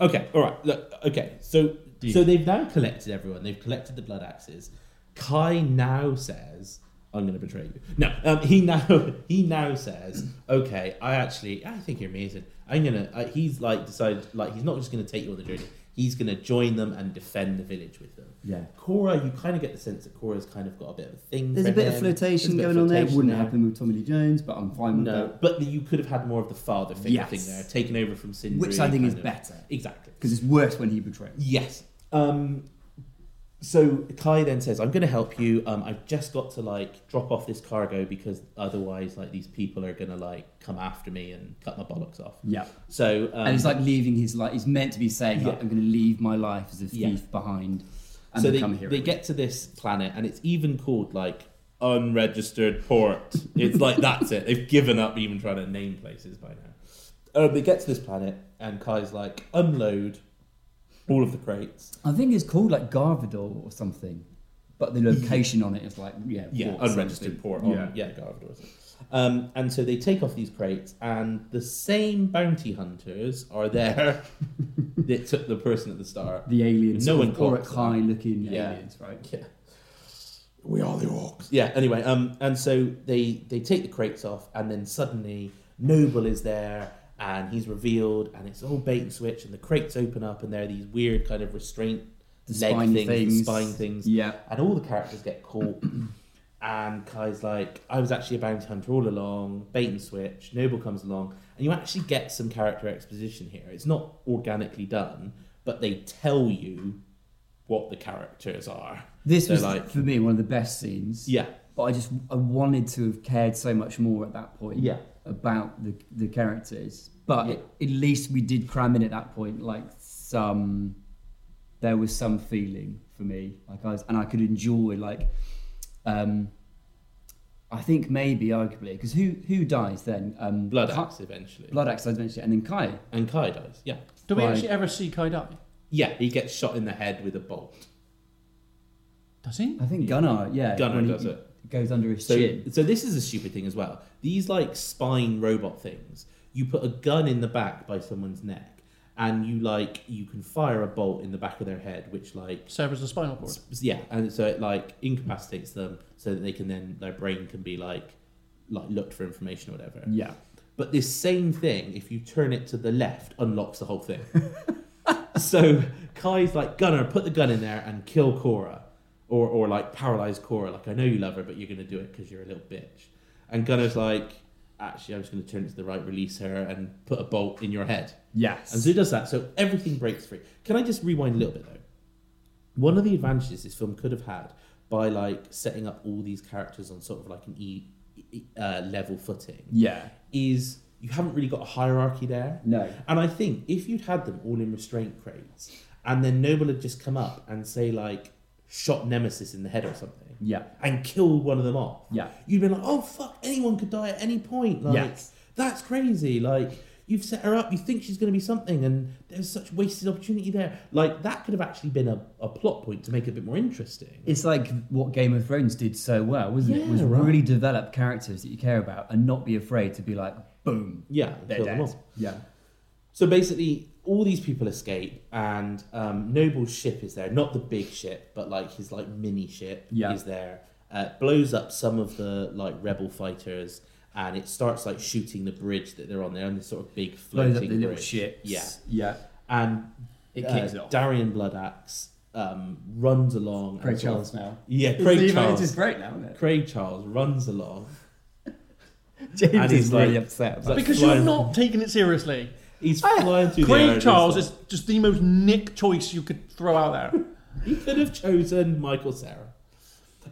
Speaker 4: Okay, all right. Look, okay. So
Speaker 6: Deal.
Speaker 4: so they've now collected everyone. They've collected the blood axes. Kai now says, "I'm going to betray you." No, um, he now he now says, "Okay, I actually I think you're amazing. I'm gonna." Uh, he's like decided like he's not just going to take you on the journey. He's going to join them and defend the village with them.
Speaker 6: Yeah.
Speaker 4: Cora, you kind of get the sense that Cora's kind of got a bit of a thing.
Speaker 6: There's
Speaker 4: for
Speaker 6: a bit of flirtation
Speaker 4: There's a bit of
Speaker 6: going on there.
Speaker 4: flirtation
Speaker 6: Wouldn't
Speaker 4: there.
Speaker 6: happen with Tommy Lee Jones, but I'm fine with
Speaker 4: No,
Speaker 6: that.
Speaker 4: but you could have had more of the father figure
Speaker 6: Yes.
Speaker 4: thing there, taken over from Sindri.
Speaker 6: Which I think is
Speaker 4: of-
Speaker 6: better.
Speaker 4: Exactly.
Speaker 6: Because it's worse when he betrays.
Speaker 4: Yes. Um, so Kai then says, "I'm going to help you. Um, I've just got to like drop off this cargo because otherwise, like these people are going to like come after me and cut my bollocks off."
Speaker 6: Yeah.
Speaker 4: So um,
Speaker 6: and it's like leaving his life. He's meant to be saying, like, I'm going to leave my life as a thief
Speaker 4: Yeah.
Speaker 6: behind and
Speaker 4: so they,
Speaker 6: become a hero.
Speaker 4: they get to this planet and it's even called like unregistered port. It's like that's it. They've given up even trying to name places by now. Um, they get to this planet and Kai's like unload all of the crates.
Speaker 6: I think it's called like Garvador or something, but the location on it is like yeah,
Speaker 4: yeah,
Speaker 6: port
Speaker 4: unregistered
Speaker 6: something.
Speaker 4: port on
Speaker 6: Yeah.
Speaker 4: yeah, Garvador. Um, and so they take off these crates, and the same bounty hunters are there that took the person at the start.
Speaker 6: The aliens,
Speaker 4: No
Speaker 6: no
Speaker 4: one
Speaker 6: one Oric
Speaker 4: clocks
Speaker 6: high looking
Speaker 4: Yeah.
Speaker 6: aliens, right?
Speaker 4: Yeah. We are the orcs. Yeah. Anyway, um, and so they they take the crates off, and then suddenly Noble is there, and he's revealed, and it's all bait and switch, and the crates open up, and there are these weird kind of restraint
Speaker 6: The
Speaker 4: leg
Speaker 6: spine
Speaker 4: things,
Speaker 6: things.
Speaker 4: spine things,
Speaker 6: Yeah,
Speaker 4: and all the characters get caught. and Kai's like, I was actually a bounty hunter all along, bait and switch. Noble comes along, and you actually get some character exposition here. It's not organically done, but they tell you what the characters are.
Speaker 6: this was
Speaker 4: like-
Speaker 6: for me one of the best scenes.
Speaker 4: Yeah,
Speaker 6: but I just I wanted to have cared so much more at that point.
Speaker 4: Yeah.
Speaker 6: About the the characters, but
Speaker 4: Yeah.
Speaker 6: at least we did cram in at that point like some. There was some feeling for me, like I was, and I could enjoy like. Um, I think maybe arguably because who who dies then? Um,
Speaker 4: Blood
Speaker 6: Kai-
Speaker 4: Axe eventually.
Speaker 6: Blood Axe dies eventually, and then Kai.
Speaker 4: And Kai dies. Yeah.
Speaker 5: Do we
Speaker 6: Right.
Speaker 5: actually ever see Kai die?
Speaker 4: Yeah, he gets shot in the head with a bolt.
Speaker 5: Does he?
Speaker 6: I think Gunnar, yeah,
Speaker 4: Gunnar
Speaker 6: when he
Speaker 4: it.
Speaker 6: goes under his
Speaker 4: So,
Speaker 6: chin.
Speaker 4: so this is a stupid thing as well. These like spine robot things, you put a gun in the back by someone's neck, and you like you can fire a bolt in the back of their head, which like
Speaker 5: Severs the spinal cord.
Speaker 4: yeah, and so it like incapacitates them, so that they can then their brain can be like like looked for information or whatever.
Speaker 6: Yeah,
Speaker 4: But this same thing, if you turn it to the left, unlocks the whole thing. so Kai's like, Gunnar, put the gun in there and kill Cora. Or, or like paralyze Cora. Like, I know you love her, but you're going to do it because you're a little bitch. And Gunnar's like, actually, I'm just going to turn it to the right, release her, and put a bolt in your head.
Speaker 6: yes,
Speaker 4: And so he does that. So everything breaks free. Can I just rewind a little bit though? One of the advantages this film could have had by like setting up all these characters on sort of like an e, e- uh, level footing
Speaker 6: yeah,
Speaker 4: is you haven't really got a hierarchy there.
Speaker 6: no,
Speaker 4: And I think if you'd had them all in restraint crates, and then Noble had just come up and say like shot Nemesis in the head or something,
Speaker 6: yeah,
Speaker 4: and killed one of them off,
Speaker 6: yeah,
Speaker 4: you'd be like, oh fuck, anyone could die at any point. Like
Speaker 6: Yes.
Speaker 4: that's crazy. Like you've set her up, you think she's going to be something, and there's such wasted opportunity there. Like that could have actually been a, a plot point to make it a bit more interesting.
Speaker 6: It's like what Game of Thrones did so well, wasn't it? Was
Speaker 4: right.
Speaker 6: really develop characters that you care about and not be afraid to be like, boom,
Speaker 4: yeah,
Speaker 6: they're
Speaker 4: kill them
Speaker 6: dead. Yeah,
Speaker 4: So basically, all these people escape, and um, Noble's ship is there. Not the big ship, but like his like mini ship
Speaker 6: Yeah.
Speaker 4: is there. Uh, blows up some of the like rebel fighters, and it starts like shooting the bridge that they're on. They're on this sort of big floating
Speaker 6: blows up the little
Speaker 4: bridge.
Speaker 6: ships.
Speaker 4: Yeah,
Speaker 6: yeah,
Speaker 4: and
Speaker 6: it
Speaker 4: uh,
Speaker 6: kicks it off.
Speaker 4: Darian Bloodaxe um, runs along.
Speaker 6: Craig
Speaker 4: and
Speaker 6: Charles
Speaker 4: of-
Speaker 6: now.
Speaker 4: Yeah, Craig
Speaker 6: even-
Speaker 4: Charles.
Speaker 6: It's just great now, isn't it?
Speaker 4: Craig Charles runs along.
Speaker 6: James
Speaker 4: And
Speaker 6: is
Speaker 4: he's
Speaker 6: really
Speaker 4: like-
Speaker 6: upset.
Speaker 4: like-
Speaker 5: Because
Speaker 4: flying-
Speaker 5: you're not taking it seriously.
Speaker 4: He's flying through the air.
Speaker 5: Craig Charles is just the most Nick choice you could throw out there.
Speaker 4: He could have chosen Michael Cera.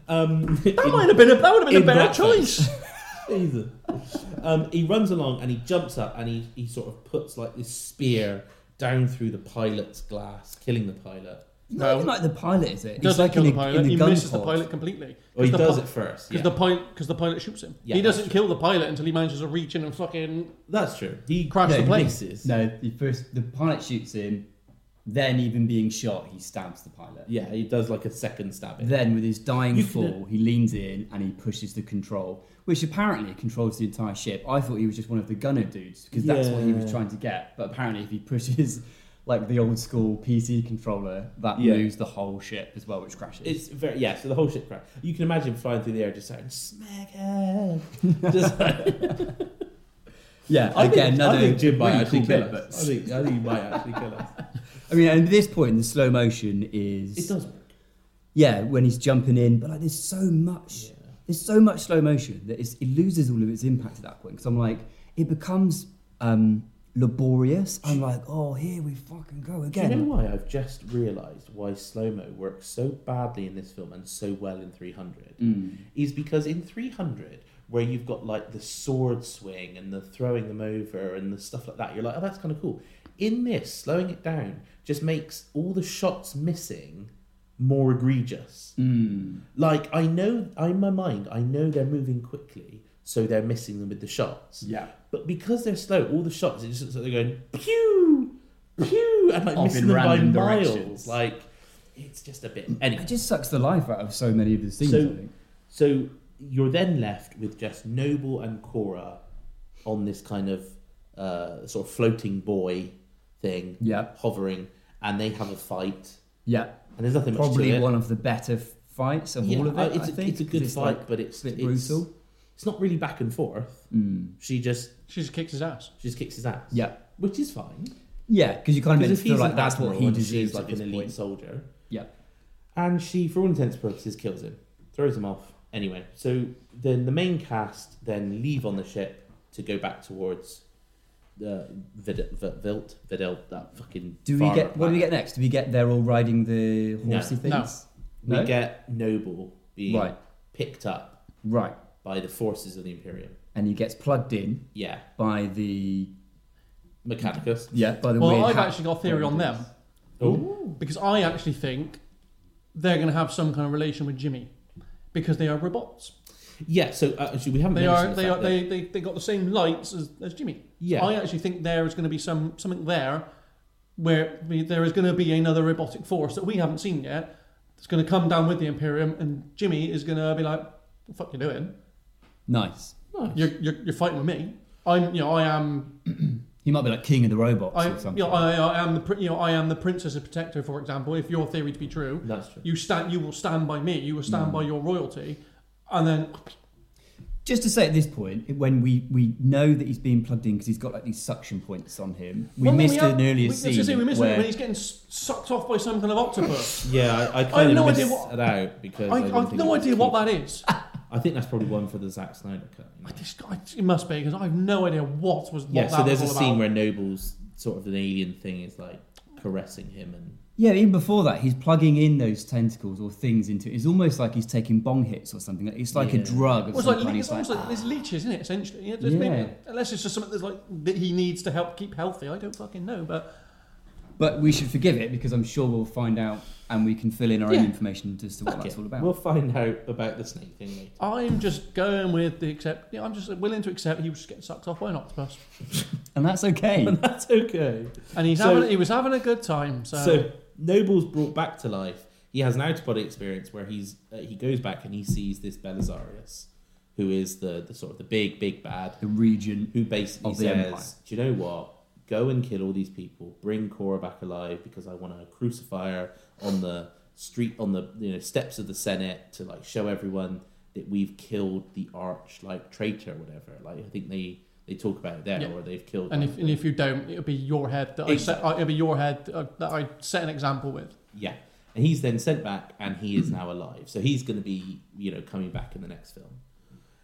Speaker 4: Um,
Speaker 5: That might have been a, that would have been a
Speaker 4: in
Speaker 5: better choice.
Speaker 4: Jesus. Um, he runs along and he jumps up and he, he sort of puts like this spear down through the pilot's glass, killing the pilot.
Speaker 6: Not even like the pilot, is it? He's
Speaker 5: Doesn't
Speaker 6: like
Speaker 5: kill
Speaker 6: in
Speaker 5: the pilot.
Speaker 6: in
Speaker 5: He
Speaker 6: gun
Speaker 5: misses the pilot completely.
Speaker 4: Well, he
Speaker 5: the
Speaker 4: does
Speaker 5: pi-
Speaker 4: it first.
Speaker 5: Because
Speaker 4: Yeah.
Speaker 5: the pilot, because the pilot shoots him.
Speaker 4: Yeah,
Speaker 5: he doesn't kill the pilot until he manages to reach in and fucking.
Speaker 4: That's true. He
Speaker 5: Crash
Speaker 6: the
Speaker 4: he
Speaker 5: plane.
Speaker 4: misses.
Speaker 6: No, the first the pilot shoots him, then even being shot, he stabs the pilot.
Speaker 4: Yeah, he does like a second stabbing.
Speaker 6: Then, with his dying
Speaker 4: You
Speaker 6: fall, he leans in and he pushes the control, which apparently controls the entire ship. I thought he was just one of the gunner dudes because that's what he was trying to get. But apparently, if he pushes like the old school PC controller that
Speaker 4: Yeah.
Speaker 6: moves the whole ship as well, which crashes.
Speaker 4: It's very yeah. So the whole ship crash. You can imagine flying through the air, just saying like,
Speaker 6: yeah,
Speaker 4: I
Speaker 6: again,
Speaker 4: think,
Speaker 6: another
Speaker 4: I think Jim might actually
Speaker 6: cool
Speaker 4: kill us. I think I think he might actually kill us.
Speaker 6: I mean, at this point, the slow motion is
Speaker 4: It does work.
Speaker 6: yeah when he's jumping in, but like there's so much,
Speaker 4: Yeah.
Speaker 6: there's so much slow motion that it's, it loses all of its impact at that point. Because I'm like, it becomes um, laborious. I'm like, oh, here we fucking go again.
Speaker 4: Do you know why I've just realised why slow mo works so badly in this film and so well in 300?
Speaker 6: Mm.
Speaker 4: Is because in 300, where you've got like the sword swing and the throwing them over and the stuff like that, you're like, oh, that's kind of cool. In this, slowing it down just makes all the shots missing more egregious.
Speaker 6: Mm.
Speaker 4: Like, I know, in my mind, I know they're moving quickly, so they're missing them with the shots.
Speaker 6: Yeah.
Speaker 4: But because they're slow, all the shots it just looks like they're going pew, pew, and like
Speaker 6: Off
Speaker 4: missing
Speaker 6: in
Speaker 4: them by
Speaker 6: random
Speaker 4: miles. Like it's just a bit. Anyway,
Speaker 6: It just sucks the life out of so many of the scenes.
Speaker 4: So-
Speaker 6: I think.
Speaker 4: so you're then left with just Noble and Cora on this kind of uh, sort of floating boy thing,
Speaker 6: Yeah.
Speaker 4: hovering, and they have a fight.
Speaker 6: Yeah.
Speaker 4: And there's nothing much
Speaker 6: Probably
Speaker 4: to it.
Speaker 6: one of the better fights of
Speaker 4: Yeah,
Speaker 6: all of it.
Speaker 4: uh, it's,
Speaker 6: I
Speaker 4: a,
Speaker 6: think,
Speaker 4: it's a
Speaker 6: 'cause
Speaker 4: good
Speaker 6: it's,
Speaker 4: fight,
Speaker 6: like,
Speaker 4: but it's
Speaker 6: a bit
Speaker 4: it's,
Speaker 6: brutal.
Speaker 4: It's not really back and forth.
Speaker 6: Mm.
Speaker 4: She just
Speaker 5: She just kicks his ass.
Speaker 4: she just kicks his ass.
Speaker 6: Yeah.
Speaker 4: which is fine.
Speaker 6: Yeah, because you kind of
Speaker 4: Because
Speaker 6: meant to feel like that's what he deserves
Speaker 4: like an elite
Speaker 6: point.
Speaker 4: soldier,
Speaker 6: Yeah.
Speaker 4: and she, for all intents and purposes, kills him, throws him off. Anyway, so then the main cast then leave on the ship to go back towards the Vid- V- Vilt, Videl, that fucking.
Speaker 6: Do we get what do we get next? Do we get they're all riding the horsey
Speaker 5: No.
Speaker 6: things?
Speaker 4: We
Speaker 6: No?
Speaker 4: get Noble being
Speaker 6: Right.
Speaker 4: picked up
Speaker 6: Right.
Speaker 4: By the forces of the Imperium.
Speaker 6: And he gets plugged in
Speaker 4: Yeah,
Speaker 6: by the
Speaker 4: Mechanicus.
Speaker 6: yeah by the
Speaker 5: Well,
Speaker 6: weird
Speaker 5: I've
Speaker 6: hat
Speaker 5: actually got a theory on them
Speaker 4: Oh,
Speaker 5: because I actually think they're going to have some kind of relation with Jimmy because they are robots.
Speaker 4: yeah. So uh, actually, we haven't.
Speaker 5: They are.
Speaker 4: the
Speaker 5: They
Speaker 4: fact
Speaker 5: are.
Speaker 4: that-
Speaker 5: They, they, they got the same lights as, as Jimmy.
Speaker 4: Yeah.
Speaker 5: I actually think there is going to be some something there where we, there is going to be another robotic force that we haven't seen yet. It's going to come down with the Imperium, and Jimmy is going to be like, "What the fuck you doing?
Speaker 6: Nice.
Speaker 4: Nice.
Speaker 5: You're, you're you're fighting with me. I'm you know I am
Speaker 6: He might be like king of the robots
Speaker 5: I
Speaker 6: or
Speaker 5: you
Speaker 6: something.
Speaker 5: know I, I am the pr- you know I am the princess of protector for example. If your theory to be true,
Speaker 4: That's true.
Speaker 5: you stand you will stand by me. You will
Speaker 6: Mm.
Speaker 5: stand by your royalty, and then
Speaker 6: Just to say at this point, when we, we know that he's being plugged in because he's got like these suction points on him, we
Speaker 5: Well, then
Speaker 6: missed
Speaker 5: have-
Speaker 6: an earlier
Speaker 5: we,
Speaker 6: scene
Speaker 5: say we missed
Speaker 6: where
Speaker 5: when he's getting sucked off by some kind of octopus.
Speaker 4: Yeah, I, I kind
Speaker 5: I have
Speaker 4: of
Speaker 5: no
Speaker 4: missed
Speaker 5: idea what-
Speaker 4: it out because
Speaker 5: I,
Speaker 4: I,
Speaker 5: I
Speaker 4: didn't
Speaker 5: have no idea what that is.
Speaker 4: I think that's probably one for the Zack Snyder cut. you know.
Speaker 5: I just, I, it must be because I have no idea what was. What
Speaker 4: Yeah,
Speaker 5: that
Speaker 4: so there's a
Speaker 5: was all
Speaker 4: scene
Speaker 5: about.
Speaker 4: where Noble's sort of an alien thing is like caressing him and
Speaker 6: yeah even before that he's plugging in those tentacles or things into it. it's almost like he's taking bong hits or something it's like a drug of
Speaker 5: Well, it's
Speaker 6: some
Speaker 5: like,
Speaker 6: kind.
Speaker 5: it's almost
Speaker 6: like,
Speaker 5: like there's ah. leeches in it essentially. Yeah,
Speaker 6: Yeah.
Speaker 5: maybe, unless it's just something that's like that he needs to help keep healthy. I don't fucking know, but
Speaker 6: but we should forgive it because I'm sure we'll find out and we can fill in our
Speaker 5: Yeah.
Speaker 6: own information as to what
Speaker 4: Fuck
Speaker 6: that's
Speaker 4: it.
Speaker 6: all about.
Speaker 4: We'll find out about the snake thing later.
Speaker 5: I'm just going with the accept. Yeah, I'm just willing to accept he was just getting sucked off by an octopus,
Speaker 6: and that's okay.
Speaker 4: And that's okay.
Speaker 5: and he's
Speaker 4: So-
Speaker 5: having he was having a good time. So,
Speaker 4: So Noble's brought back to life. He has an out of body experience where he's uh, he goes back and he sees this Belisarius, who is the, the sort of the big big bad,
Speaker 6: the region.
Speaker 4: who basically
Speaker 6: Of the
Speaker 4: says,
Speaker 6: Empire.
Speaker 4: "Do you know what? Go and kill all these people. Bring Cora back alive because I want to crucify her on the street on the you know steps of the Senate to like show everyone that we've killed the arch like traitor or whatever. Like I think they they talk about it there,
Speaker 5: Yeah.
Speaker 4: or they've killed.
Speaker 5: and if and if you don't, it'll be your head that I set, it'll be your head uh, that I set an example with.
Speaker 4: Yeah. And he's then sent back and he is now alive. So he's going to be, you know, coming back in the next film.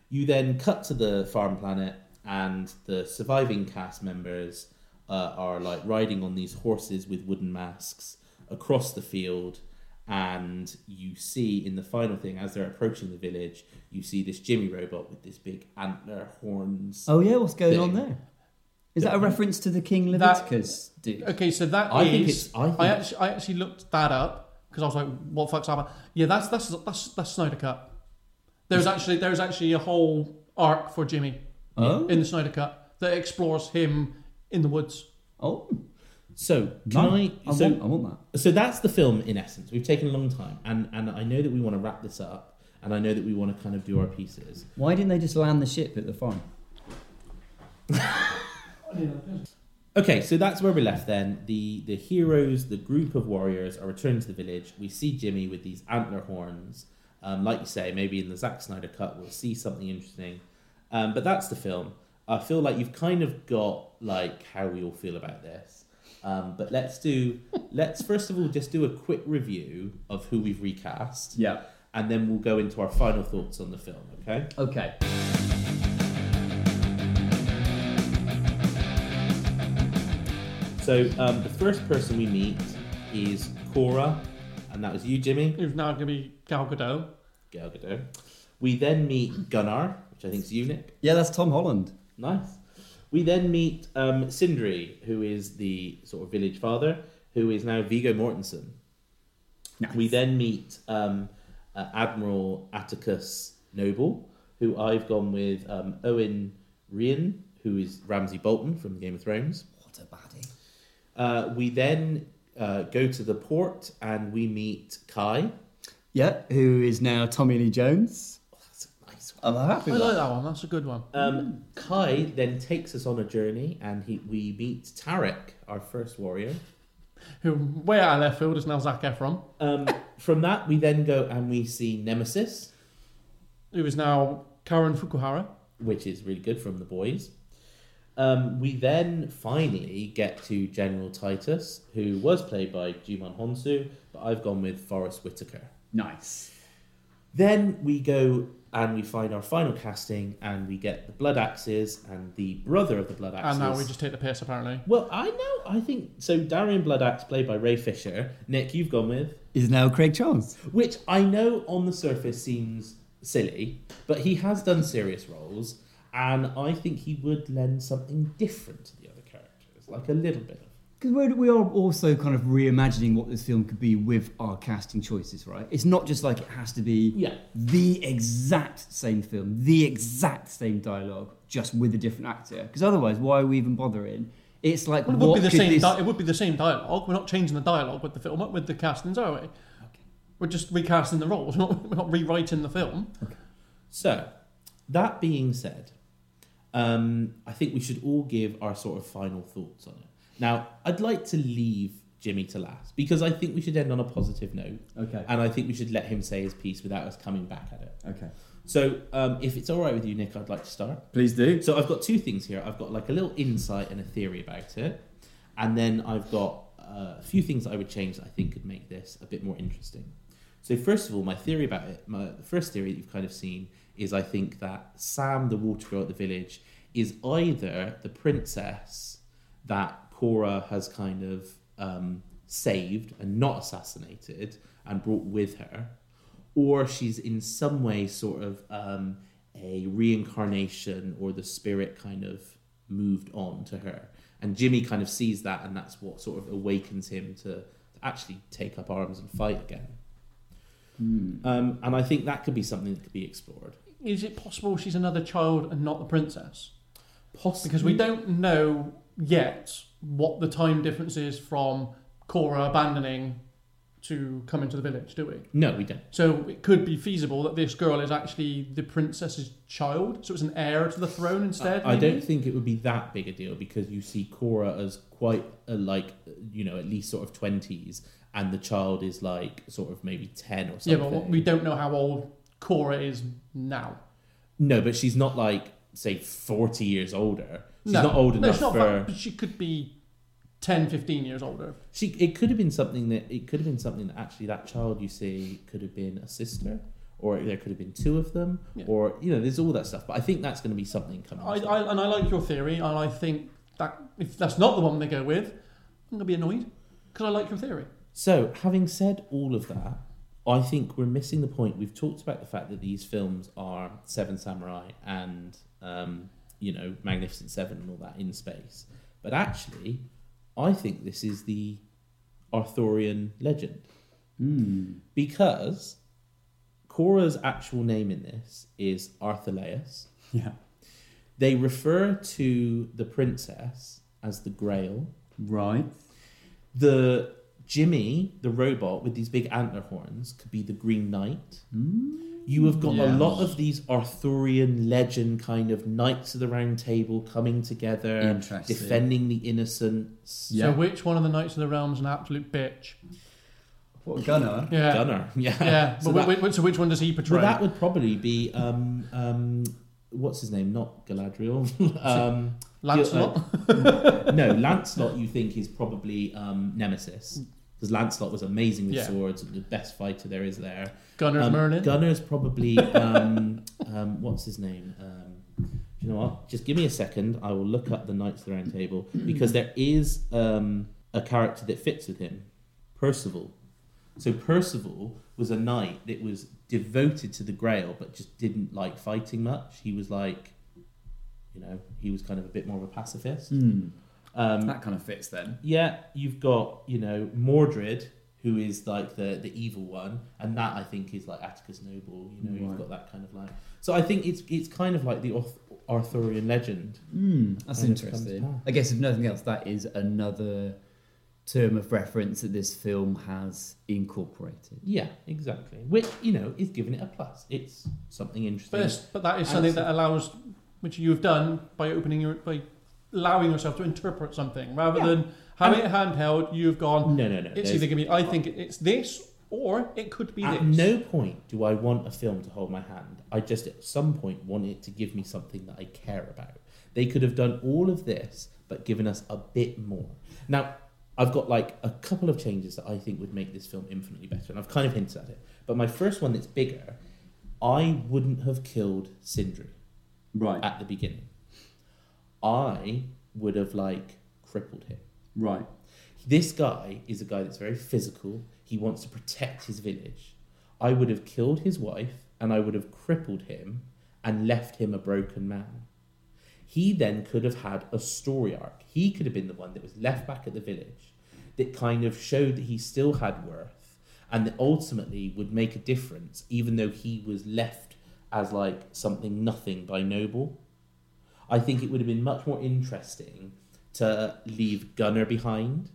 Speaker 4: You then cut to the farm planet and the surviving cast members uh, are like riding on these horses with wooden masks across the field. And you see in the final thing, as they're approaching the village, you see this Jimmy robot with this big antler horns.
Speaker 6: Oh yeah, what's going on there? Is that a reference to the King
Speaker 5: That-
Speaker 6: Leviticus dude?
Speaker 5: Okay, so that
Speaker 4: I think
Speaker 5: is-
Speaker 4: it's- I think-
Speaker 5: I actually I actually looked that up because I was like, what the fuck's happening? Yeah, that's that's that's that's Snyder cut. There's actually there's actually a whole arc for Jimmy
Speaker 6: Oh,
Speaker 5: in the Snyder cut that explores him in the woods.
Speaker 6: oh,
Speaker 4: So,
Speaker 6: no,
Speaker 4: can I?
Speaker 6: I,
Speaker 4: so,
Speaker 6: want, I want that.
Speaker 4: So that's the film in essence. We've taken a long time, and and I know that we want to wrap this up, and I know that we want to kind of do our pieces.
Speaker 6: Why didn't they just land the ship at the farm?
Speaker 4: Okay, so that's where we left then. The the heroes, the group of warriors are returned to the village. We see Jimmy with these antler horns. Um, like you say, maybe in the Zack Snyder cut we'll see something interesting. Um, but that's the film. I feel like you've kind of got like how we all feel about this. Um, but let's do let's first of all just do a quick review of who we've recast.
Speaker 6: Yeah.
Speaker 4: And then we'll go into our final thoughts on the film, okay?
Speaker 6: Okay.
Speaker 4: So um, the first person we meet is Cora, and that was you, Jimmy.
Speaker 5: Who's now going to be Gal Gadot.
Speaker 4: Gal Gadot. We then meet Gunnar, which I think is you, Nick.
Speaker 6: Yeah, that's Tom Holland.
Speaker 4: Nice. We then meet um, Sindri, who is the sort of village father, who is now Viggo Mortensen.
Speaker 6: Nice.
Speaker 4: We then meet um, uh, Admiral Atticus Noble, who I've gone with um, Iwan Rheon, who is Ramsay Bolton from Game of Thrones.
Speaker 6: What a baddie.
Speaker 4: Uh, we then uh, go to the port and we meet Kai.
Speaker 6: Yeah, who is now Tommy Lee Jones.
Speaker 4: Oh, that's a nice one.
Speaker 6: I'm happy
Speaker 5: I
Speaker 6: with
Speaker 5: like
Speaker 6: that.
Speaker 5: that one. That's a good one.
Speaker 4: Um, Kai then takes us on a journey and he, we meet Tarek, our first warrior.
Speaker 5: Who way out of left field is now Zac Efron,
Speaker 4: Um, from that, we then go and we see Nemesis,
Speaker 5: who is now Karen Fukuhara.
Speaker 4: which is really good from the boys. Um, we then finally get to General Titus, who was played by Djimon Hounsou, but I've gone with Forest Whitaker.
Speaker 6: Nice.
Speaker 4: Then we go and we find our final casting, and we get the Blood Axes and the brother of the Blood Axes.
Speaker 5: And now we just take the piss, apparently.
Speaker 4: Well, I know. I think so. Darian Bloodaxe, played by Ray Fisher. Nick, you've gone with
Speaker 6: Is now Craig Charles.
Speaker 4: which I know on the surface seems silly, but he has done serious roles, and I think he would lend something different to the other characters, like a little bit of.
Speaker 6: Because we're, we are also kind of reimagining what this film could be with our casting choices, right? It's not just like it has to be
Speaker 4: Yeah.
Speaker 6: the exact same film, the exact same dialogue, just with a different actor. Because otherwise, why are we even bothering? It's like
Speaker 5: Well, it would
Speaker 6: what
Speaker 5: be the same.
Speaker 6: this-
Speaker 5: Di- it would be the same dialogue. We're not changing the dialogue with the film, with the castings, are we? We're just recasting the roles. We're not, we're not rewriting the film.
Speaker 4: So, that being said, um, I think we should all give our sort of final thoughts on it. Now, I'd like to leave Jimmy to last because I think we should end on a positive note,
Speaker 6: Okay.
Speaker 4: and I think we should let him say his piece without us coming back at it.
Speaker 6: Okay.
Speaker 4: So, um, if it's all right with you, Nick, I'd like to start.
Speaker 6: Please do.
Speaker 4: So I've got two things here. I've got like a little insight and a theory about it, and then I've got uh, a few things that I would change that I think could make this a bit more interesting. So first of all, my theory about it, my the first theory that you've kind of seen is I think that Sam, the water girl at the village, is either the princess that Cora has kind of um, saved and not assassinated and brought with her, or she's in some way sort of um, a reincarnation or the spirit kind of moved on to her. And Jimmy kind of sees that, and that's what sort of awakens him to, to actually take up arms and fight again. Um, and I think that could be something that could be explored.
Speaker 5: Is it possible she's another child and not the princess?
Speaker 4: Possibly.
Speaker 5: Because we don't know yet what the time difference is from Cora abandoning to come into the village, do we?
Speaker 4: No, we don't.
Speaker 5: So it could be feasible that this girl is actually the princess's child, so it's an heir to the throne instead.
Speaker 4: I
Speaker 5: maybe?
Speaker 4: don't think it would be that big a deal because you see Cora as quite a, like, you know, at least sort of 20s, and the child is like sort of maybe 10 or something.
Speaker 5: Yeah, but we don't know how old Cora is now.
Speaker 4: No, but she's not like, say, 40 years older. She's
Speaker 5: no,
Speaker 4: not old
Speaker 5: no,
Speaker 4: enough
Speaker 5: she's not
Speaker 4: for.
Speaker 5: but she could be 10, 15 years older.
Speaker 4: She it could have been something that it could have been something that actually that child you see could have been a sister, or there could have been two of them,
Speaker 5: Yeah.
Speaker 4: or you know, there's all that stuff. But I think that's going to be something coming.
Speaker 5: I. I, and I like your theory, and I think that if that's not the one they go with, I'm going to be annoyed because I like your theory.
Speaker 4: So, having said all of that, I think we're missing the point. We've talked about the fact that these films are Seven Samurai and um, you know Magnificent Seven and all that in space, but actually, I think this is the Arthurian legend
Speaker 6: Hmm.
Speaker 4: because Cora's actual name in this is Arthelais.
Speaker 6: Yeah.
Speaker 4: They refer to the princess as the Grail.
Speaker 6: Right.
Speaker 4: The Jimmy, the robot with these big antler horns, could be the Green Knight. You have got a lot of these Arthurian legend kind of knights of the round table coming together, defending the innocents.
Speaker 6: Yeah.
Speaker 5: So which one of the Knights of the Realm's an absolute bitch?
Speaker 6: What Gunnar?
Speaker 5: Yeah.
Speaker 4: Gunnar, yeah.
Speaker 5: Yeah.
Speaker 4: So
Speaker 5: but
Speaker 4: that-
Speaker 5: whi- whi- so which one does he portray?
Speaker 4: Well, that would probably be um, um, what's his name? Not Galadriel. um,
Speaker 5: Lancelot.
Speaker 4: uh, no, Lancelot. You think is probably um, Nemesis because Lancelot was amazing with
Speaker 5: Yeah.
Speaker 4: swords, the best fighter there is there.
Speaker 5: Gunnar's
Speaker 4: Um,
Speaker 5: Merlin.
Speaker 4: Gunnar's probably um, um, what's his name? Um, do you know what? Just give me a second. I will look up the Knights of the Round Table because there is um, a character that fits with him, Percival. So Percival was a knight that was devoted to the Grail, but just didn't like fighting much. He was like, you know, he was kind of a bit more of a pacifist.
Speaker 6: Hmm.
Speaker 4: Um,
Speaker 6: That kind of fits then.
Speaker 4: yeah, you've got you know Mordred, who is like the the evil one, and that I think is like Atticus Noble. You know, you've got that kind of like. So I think it's it's kind of like the Arthurian legend.
Speaker 6: Hmm, that's
Speaker 4: Kind of comes
Speaker 6: interesting. I guess if nothing else, that is another term of reference that this film has incorporated.
Speaker 4: Yeah, exactly. Which you know is giving it a plus. It's something interesting.
Speaker 5: But, but that is something that allows, which you've done by opening your, by allowing yourself to interpret something rather
Speaker 4: Yeah.
Speaker 5: than having it handheld. You've gone.
Speaker 4: no, no, no.
Speaker 5: It's either going to be. I think it's this, or it could be this
Speaker 4: At
Speaker 5: this.
Speaker 4: no point do I want a film to hold my hand. I just at some point want it to give me something that I care about. They could have done all of this, but given us a bit more. Now, I've got like a couple of changes that I think would make this film infinitely better, and I've kind of hinted at it. But my first one that's bigger, I wouldn't have killed Sindri
Speaker 6: Right.
Speaker 4: at the beginning. I would have like crippled him.
Speaker 6: Right.
Speaker 4: This guy is a guy that's very physical. He wants to protect his village. I would have killed his wife and I would have crippled him and left him a broken man. He then could have had a story arc. He could have been the one that was left back at the village that kind of showed that he still had worth and that ultimately would make a difference, even though he was left as like something nothing by Noble. I think it would have been much more interesting to leave Gunnar behind.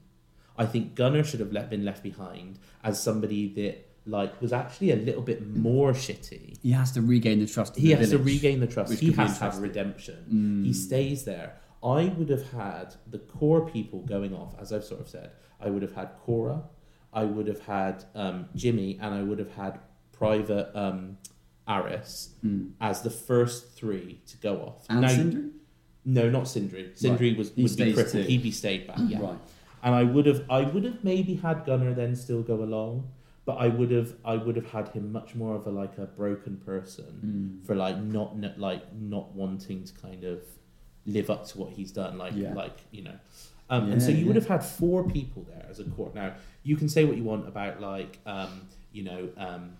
Speaker 4: I think Gunnar should have let, been left behind as somebody that like was actually a little bit more shitty.
Speaker 6: He has to regain the trust
Speaker 4: He
Speaker 6: the
Speaker 4: has to regain the trust. He has to have redemption. He stays there. I would have had the core people going off, as I've sort of said. I would have had Cora, I would have had um, Jimmy, and I would have had Private um, Aris
Speaker 6: Mm.
Speaker 4: as the first three to go off.
Speaker 6: And
Speaker 4: Now-
Speaker 6: Sindri?
Speaker 4: No, not Sindri. Sindri was
Speaker 6: He
Speaker 4: would be crippled.
Speaker 6: too.
Speaker 4: He'd be stayed back. Yeah.
Speaker 6: Right.
Speaker 4: And I would have, I would have maybe had Gunnar then still go along, but I would have, I would have had him much more of a like a broken person
Speaker 6: Mm.
Speaker 4: for like not n- like not wanting to kind of live up to what he's done. Like
Speaker 6: Yeah.
Speaker 4: like you know. Um, and so
Speaker 6: Yeah,
Speaker 4: you would have had four people there as a court. Now you can say what you want about like um, you know um,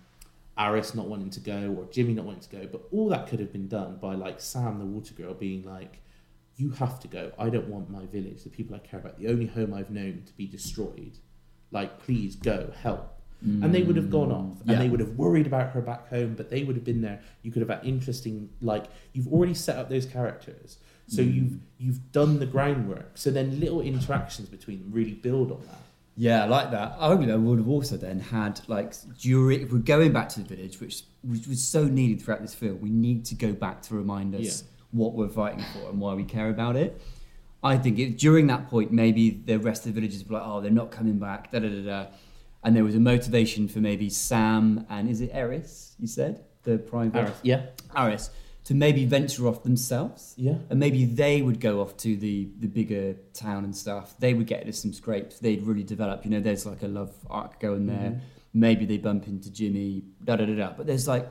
Speaker 4: Aris not wanting to go or Jimmy not wanting to go, but all that could have been done by like Sam the water girl being like, "You have to go. I don't want my village, the people I care about, the only home I've known to be destroyed. Like, please go, help." And they would have gone off, and
Speaker 6: Yeah.
Speaker 4: they would have worried about her back home, but they would have been there. You could have had interesting, like you've already set up those characters, so mm. you've you've done the groundwork. So then little interactions between them really build on that.
Speaker 6: Yeah, I like that. I hope would would have also then had like during if we're going back to the village, which which was so needed throughout this film. We need to go back to remind us
Speaker 4: Yeah.
Speaker 6: what we're fighting for and why we care about it. I think it, during that point, maybe the rest of the villagers were like, "Oh, they're not coming back." Da da da da. And there was a motivation for maybe Sam and is it Eris? You said the private
Speaker 4: Aris, yeah,
Speaker 6: Aris to maybe venture off themselves
Speaker 4: yeah.
Speaker 6: and maybe they would go off to the the bigger town and stuff. They would get into some scrapes. They'd really develop. You know, there's like a love arc going there.
Speaker 4: Mhm.
Speaker 6: Maybe they bump into Jimmy. Da da da da. But there's like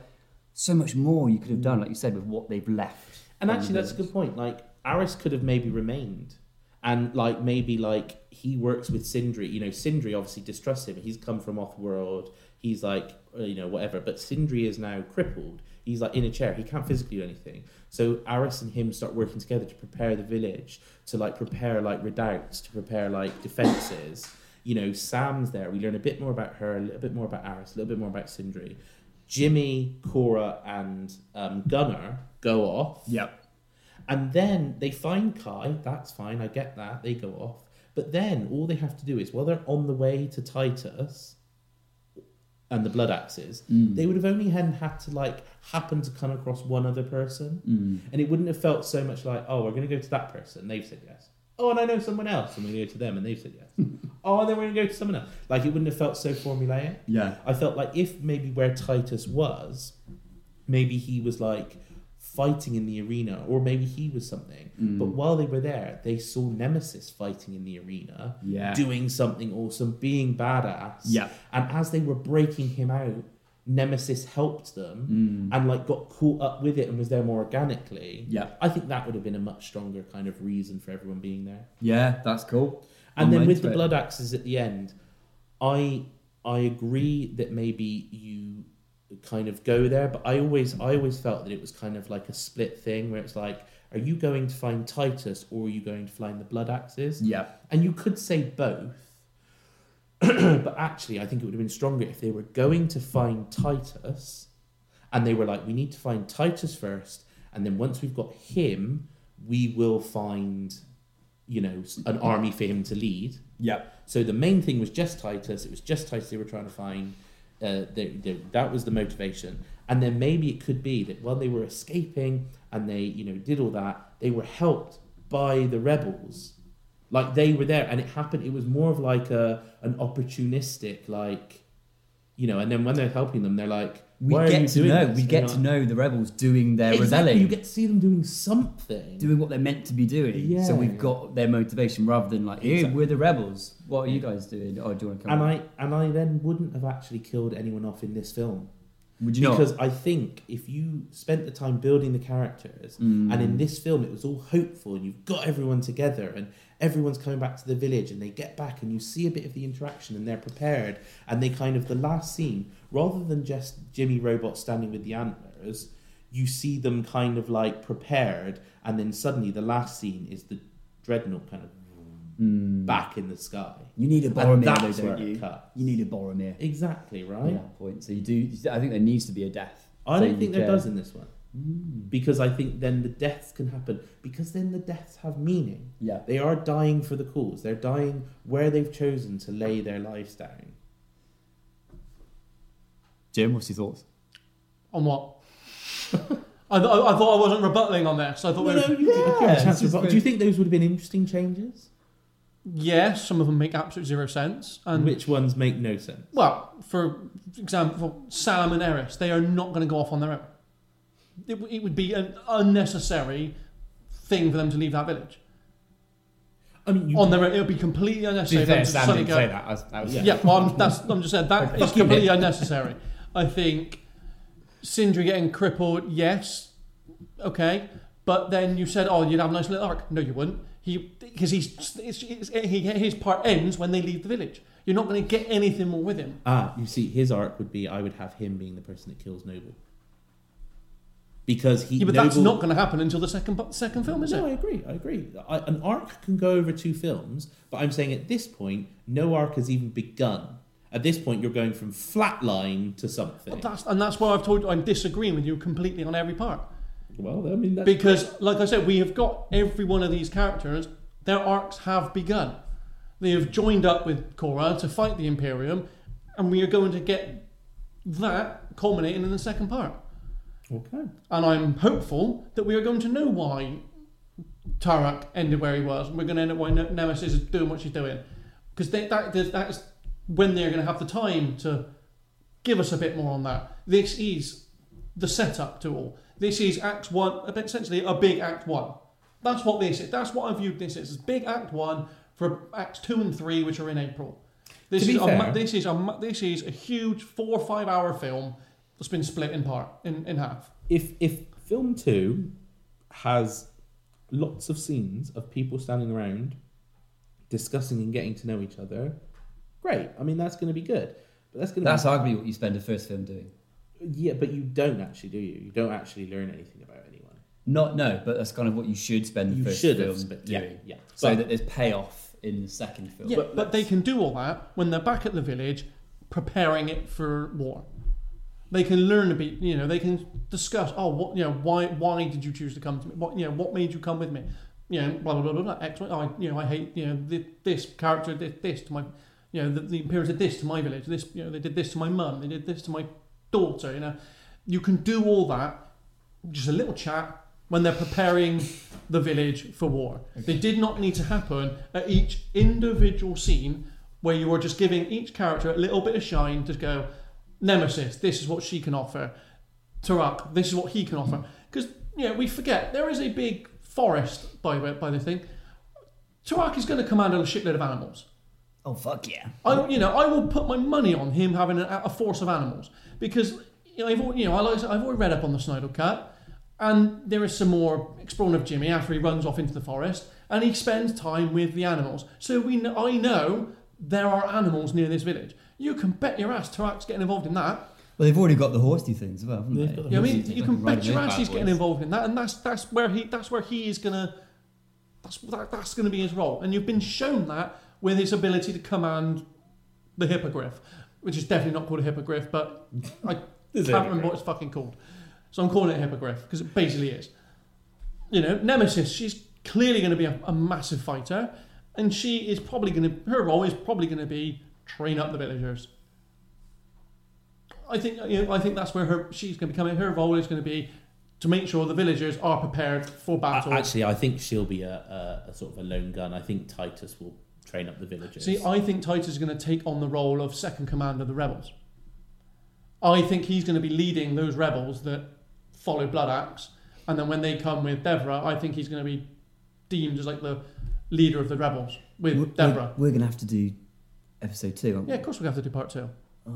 Speaker 6: so much more you could have done, like you said, with what they've left.
Speaker 4: And actually, that's a good point. Like Aris could have maybe remained, and like maybe like he works with Sindri. You know, Sindri obviously distrusts him. He's come from off world. He's like you know whatever. But Sindri is now crippled. He's like in a chair. He can't physically do anything. So Aris and him start working together to prepare the village, to like prepare like redoubts, to prepare like defenses. You know, Sam's there. We learn a bit more about her, a little bit more about Aris, a little bit more about Sindri. Jimmy, Cora, and um, Gunnar go off.
Speaker 6: Yep.
Speaker 4: And then they find Kai. That's fine. I get that. They go off. But then all they have to do is, while they're on the way to Titus, and the blood axes,
Speaker 6: Mm.
Speaker 4: they would have only had, had to like happen to come across one other person,
Speaker 6: Mm.
Speaker 4: and it wouldn't have felt so much like, oh, we're going to go to that person, they've said yes. Oh, and I know someone else, and we go to them, and they've said yes. oh, and then we're going to go to someone else. Like it wouldn't have felt so formulaic.
Speaker 6: Yeah.
Speaker 4: I felt like if maybe where Titus was, maybe he was like fighting in the arena, or maybe he was something.
Speaker 6: Mm.
Speaker 4: But while they were there, they saw Nemesis fighting in the arena,
Speaker 6: Yeah.
Speaker 4: doing something awesome, being badass.
Speaker 6: Yeah.
Speaker 4: And as they were breaking him out, Nemesis helped them
Speaker 6: Mm.
Speaker 4: and like got caught up with it and was there more organically.
Speaker 6: Yeah.
Speaker 4: I think that would have been a much stronger kind of reason for everyone being there.
Speaker 6: Yeah, that's cool.
Speaker 4: And
Speaker 6: I'm
Speaker 4: then with the
Speaker 6: it.
Speaker 4: blood axes at the end, I I agree that maybe you kind of go there, but I always I always felt that it was kind of like a split thing where it's like, are you going to find Titus or are you going to find the blood axes?
Speaker 6: Yeah.
Speaker 4: And you could say both. but actually I think it would have been stronger if they were going to find Titus and they were like, we need to find Titus first, and then once we've got him, we will find, you know, an army for him to lead.
Speaker 6: Yeah.
Speaker 4: So the main thing was just Titus. It was just Titus they were trying to find. Uh, they, they, that was the motivation. And then maybe it could be that while they were escaping and they, you know, did all that, they were helped by the rebels. Like they were there, and it happened. It was more of like a an opportunistic, like, you know. And then when they're helping them, they're like,
Speaker 6: We
Speaker 4: "Why
Speaker 6: get to know.
Speaker 4: this?"
Speaker 6: We get
Speaker 4: you're
Speaker 6: to know the rebels doing their
Speaker 4: Exactly,
Speaker 6: rebelling,
Speaker 4: You get to see them doing something.
Speaker 6: doing what they're meant to be doing.
Speaker 4: Yeah.
Speaker 6: So we've got their motivation rather than like,
Speaker 4: Exactly.
Speaker 6: we're the rebels. What are you guys doing? Oh, do you want to come?
Speaker 4: and
Speaker 6: on?
Speaker 4: I and I then wouldn't have actually killed anyone off in this film.
Speaker 6: Would you
Speaker 4: because
Speaker 6: not?
Speaker 4: I think if you spent the time building the characters,
Speaker 6: Mm.
Speaker 4: and in this film it was all hopeful, and you've got everyone together, and everyone's coming back to the village, and they get back, and you see a bit of the interaction, and they're prepared, and they kind of the last scene, rather than just Jimmy Robot standing with the antlers, you see them kind of like prepared, and then suddenly the last scene is the dreadnought kind of
Speaker 6: Mm.
Speaker 4: back in the sky.
Speaker 6: You need a
Speaker 4: And
Speaker 6: Boromir,
Speaker 4: that's
Speaker 6: though,
Speaker 4: where
Speaker 6: don't
Speaker 4: it
Speaker 6: you?
Speaker 4: cuts.
Speaker 6: You need a Boromir
Speaker 4: Exactly
Speaker 6: at
Speaker 4: right.
Speaker 6: that point. So you do. I think there needs to be a death.
Speaker 4: I
Speaker 6: So
Speaker 4: don't think there
Speaker 6: care.
Speaker 4: does in this one.
Speaker 6: Mm.
Speaker 4: because I think then the deaths can happen because then the deaths have meaning.
Speaker 6: Yeah.
Speaker 4: They are dying for the cause. They're dying where they've chosen to lay their lives down.
Speaker 6: Jim, what's your thoughts?
Speaker 5: On what? I, th- I thought I wasn't rebutting on this. I thought
Speaker 4: No,
Speaker 5: we
Speaker 4: no,
Speaker 5: were,
Speaker 4: you give a
Speaker 6: Yeah,
Speaker 4: chance
Speaker 6: it's
Speaker 4: to
Speaker 6: just
Speaker 4: rebut- Do you think those would have been interesting changes?
Speaker 5: Yes, some of them make absolute zero sense. And
Speaker 4: Which ones make no sense?
Speaker 5: well, for example, Sam and Eris, they are not going to go off on their own. It, w- it would be an unnecessary thing for them to leave that village
Speaker 4: I mean, you,
Speaker 5: on their own. It would be completely unnecessary. for them to suddenly go,
Speaker 6: that. I was, that was-
Speaker 4: Yeah.
Speaker 5: Yeah, well, I'm, that's, I'm just saying that is completely unnecessary. I think Sindri getting crippled, yes, okay, but then you said, oh, you'd have a nice little arc. No, you wouldn't. He because he's it's, it's, he, his part ends when they leave the village. You're not going to get anything more with him.
Speaker 4: ah, you see, his arc would be I would have him being the person that kills Noble because he.
Speaker 5: Yeah, but
Speaker 4: Noble,
Speaker 5: that's not going to happen until the second second film, is
Speaker 4: no, I agree. I agree. I, an arc can go over two films, but I'm saying at this point, no arc has even begun. At this point, you're going from flatline to something.
Speaker 5: That's and that's why I've told you I'm disagreeing with you completely on every part.
Speaker 4: Well, I mean, that's
Speaker 5: Because, like I said, we have got every one of these characters, their arcs have begun. They have joined up with Kora to fight the Imperium, and we are going to get that culminating in the second part.
Speaker 4: okay.
Speaker 5: And I'm hopeful that we are going to know why Tarak ended where he was. And we're going to know why Ne- Nemesis is doing what she's doing. Because that, that, that's when they're going to have the time to give us a bit more on that. This is the setup to all. This is Act 1, essentially a big Act 1. That's what this is. That's what I viewed this as. Big Act 1 for Acts 2 and 3, which are in April. This
Speaker 4: To
Speaker 5: is
Speaker 4: be
Speaker 5: a,
Speaker 4: fair-
Speaker 5: this is a this is a huge four or five hour film that's been split in part in, in half.
Speaker 4: If if film two has lots of scenes of people standing around discussing and getting to know each other, great. I mean, that's going to be good. But that's going to
Speaker 6: That's
Speaker 4: be
Speaker 6: arguably what you spend the first film doing.
Speaker 4: Yeah. But you don't actually, do you? You don't actually learn anything about anyone.
Speaker 6: Not no, but that's kind of what you should spend the
Speaker 4: You
Speaker 6: first
Speaker 4: should
Speaker 6: film
Speaker 4: have spent,
Speaker 6: doing.
Speaker 4: yeah, yeah.
Speaker 6: So
Speaker 4: But-
Speaker 6: that there's payoff in the second film.
Speaker 5: Yeah,
Speaker 4: But
Speaker 5: but, they can do all that when they're back at the village, preparing it for war. They can learn a bit. You know, they can discuss. Oh, what you know? Why? Why did you choose to come to me? What you know? What made you come with me? You know, blah blah blah blah. blah X, Y. Oh, I, you know, I hate you know this, this character, this, this to my. You know, the, the Imperials did this to my village. This, you know, they did this to my mum. They did this to my daughter. You know, you can do all that. Just a little chat when they're preparing the village for war. They did not need to happen at each individual scene where you were just giving each character a little bit of shine to go, Nemesis, this is what she can offer. Tarak, this is what he can offer. Mm. Because you know, we forget there is a big forest by by the thing. Tarak is going to command a shitload of animals.
Speaker 6: Oh fuck yeah!
Speaker 5: I, you know, I will put my money on him having a, a force of animals because you know, I've, al- you know, I like, I've already read up on the Snyder Cut, and there is some more exploring of Jimmy after he runs off into the forest, and he spends time with the animals. So we, kn- I know there are animals near this village. You can bet your ass Tarak's getting involved in that.
Speaker 6: Well, they've already got the horsey things as well, haven't
Speaker 4: They've
Speaker 6: they?
Speaker 4: got the
Speaker 5: You know what I mean, you can bet your ass
Speaker 6: bad
Speaker 5: he's getting involved in that, and that's that's where he that's where he is gonna that's that, that's gonna be his role. And you've been shown that with his ability to command the hippogriff, which is definitely not called a hippogriff, but I can't remember what it's fucking called. So I'm calling it a hippogriff because it basically is. You know, Nemesis, she's clearly going to be a, a massive fighter, and she is probably going to her role is probably going to be train up the villagers. I think you know, I think that's where her she's going to be coming. Her role is going to be to make sure the villagers are prepared for battle.
Speaker 4: Actually, I think she'll be a, a, a sort of a lone gun. I think Titus will train up the villagers.
Speaker 5: See, I think Titus is going to take on the role of second commander of the rebels. I think he's going to be leading those rebels that follow Bloodaxe, and then when they come with Devra, I think he's going to be deemed as like the leader of the rebels with
Speaker 6: We're,
Speaker 5: Devra.
Speaker 6: we're, we're going to have to do episode two, aren't we?
Speaker 5: Yeah, of course we have to do part two.
Speaker 4: But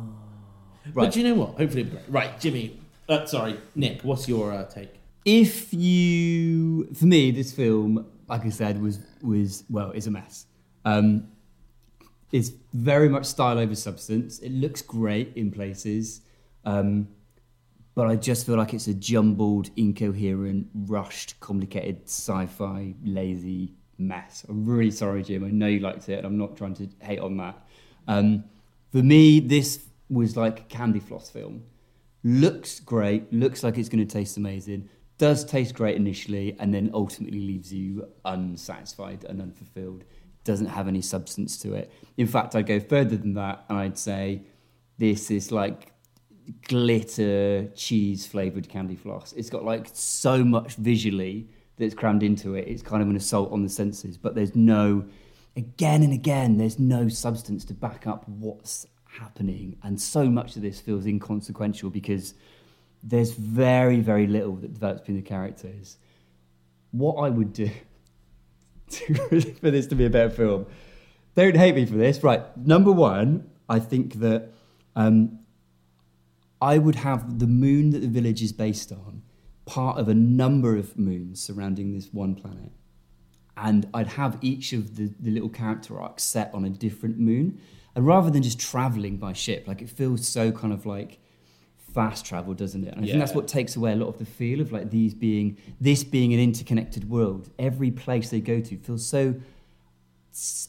Speaker 6: Right.
Speaker 4: do you know what? Hopefully, it'll be great. right, Jimmy. Uh, sorry, Nick. What's your uh, take?
Speaker 6: If you, for me, this film, like I said, was was well, is a mess. Um, it's very much style over substance. It looks great in places, um, but I just feel like it's a jumbled, incoherent, rushed, complicated, sci-fi, lazy mess. I'm really sorry, Jim. I know you liked it, and I'm not trying to hate on that. Um, for me, this was like a candy floss film looks great, looks like it's going to taste amazing, does taste great initially, and then ultimately leaves you unsatisfied and unfulfilled. Doesn't have any substance to it. In fact, I'd go further than that and I'd say this is like glitter cheese flavored candy floss. It's got like so much visually that's crammed into it. It's kind of an assault on the senses, but there's no, again and again, there's no substance to back up what's happening. And so much of this feels inconsequential because there's very, very little that develops between the characters. What I would do for this to be a better film, don't hate me for this, right? Number one, I think that um, I would have the moon that the village is based on part of a number of moons surrounding this one planet. And I'd have each of the, the little character arcs set on a different moon. And rather than just traveling by ship, like it feels so kind of like fast travel, doesn't it? And I think that's what takes away a lot of the feel of like these being, this being an interconnected world. Every place they go to feels so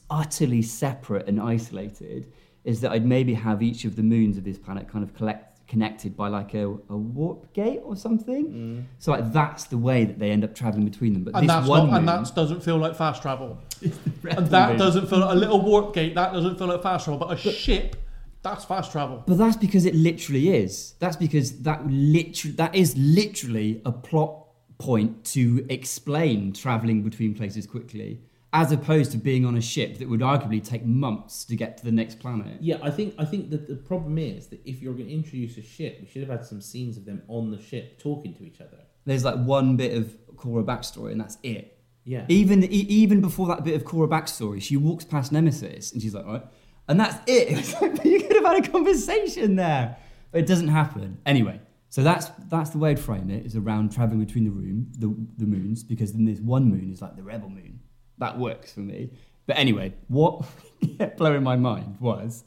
Speaker 6: utterly separate and isolated is that I'd maybe have each of the moons of this planet kind of collect, connected by like a, a warp gate or something. Mm. So like that's the way that they end up traveling between them. But
Speaker 5: And
Speaker 6: this
Speaker 5: that's
Speaker 6: one
Speaker 5: not, and that doesn't feel like fast travel. And that
Speaker 6: moon.
Speaker 5: doesn't feel like a little warp gate. That doesn't feel like fast travel. But a ship, that's fast travel.
Speaker 6: But that's because it literally is. That's because that literally that is literally a plot point to explain traveling between places quickly, as opposed to being on a ship that would arguably take months to get to the next planet.
Speaker 4: Yeah, I think I think that the problem is that if you're going to introduce a ship, we should have had some scenes of them on the ship talking to each other.
Speaker 6: There's like one bit of Kora backstory, and that's it.
Speaker 4: Yeah.
Speaker 6: Even e- even before that bit of Kora backstory, she walks past Nemesis and she's like, right, and that's it. You could have had a conversation there, but it doesn't happen anyway. So that's that's the way I'd frame it is around traveling between the room, the the moons, because then this one moon is like the rebel moon. That works for me. But anyway, what kept blowing my mind was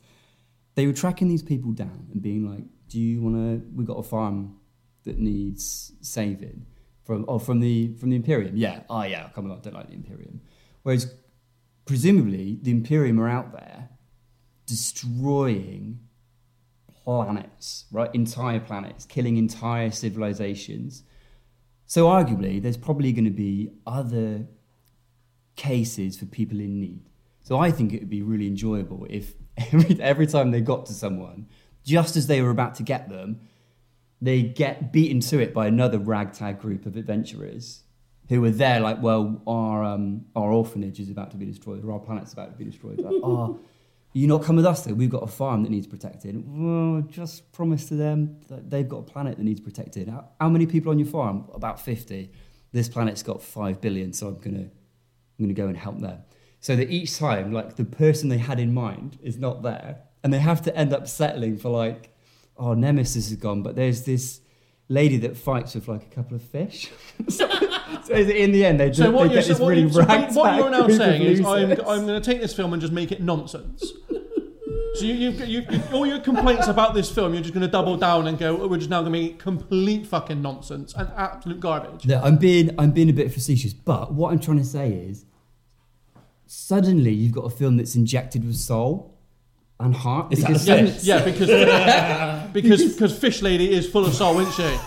Speaker 6: they were tracking these people down and being like, "Do you want to? We got a farm that needs saving from oh from the from the Imperium. Yeah, oh yeah, come on, don't like the Imperium. Whereas presumably the Imperium are out there destroying planets, right? Entire planets, killing entire civilizations. So arguably, there's probably going to be other cases for people in need. So I think it would be really enjoyable if every every time they got to someone, just as they were about to get them, they get beaten to it by another ragtag group of adventurers who were there like, well, our um, our orphanage is about to be destroyed, or our planet's about to be destroyed. Like, oh, you not come with us though? We've got a farm that needs protected. Well, just promise to them that they've got a planet that needs protected. How, how many people on your farm? About fifty. This planet's got five billion, so I'm gonna I'm gonna go and help them. So that each time, like the person they had in mind is not there, and they have to end up settling for like, oh, Nemesis is gone, but there's this lady that fights with like a couple of fish. so, so in the end, they,
Speaker 5: So
Speaker 6: just,
Speaker 5: what
Speaker 6: they
Speaker 5: you're,
Speaker 6: get this
Speaker 5: so what,
Speaker 6: really
Speaker 5: you- so what- you're now saying is I'm. I'm going to take this film and just make it nonsense. So you, you, you, you, all your complaints about this film, you're just going to double down and go, oh, we're just now going to make complete fucking nonsense and absolute garbage.
Speaker 6: No, I'm being I'm being a bit facetious, but what I'm trying to say is, suddenly you've got a film that's injected with soul and heart.
Speaker 4: Is that
Speaker 6: because
Speaker 4: a
Speaker 5: Yeah,
Speaker 4: fish?
Speaker 5: yeah, uh, because because because Fish Lady is full of soul, isn't she?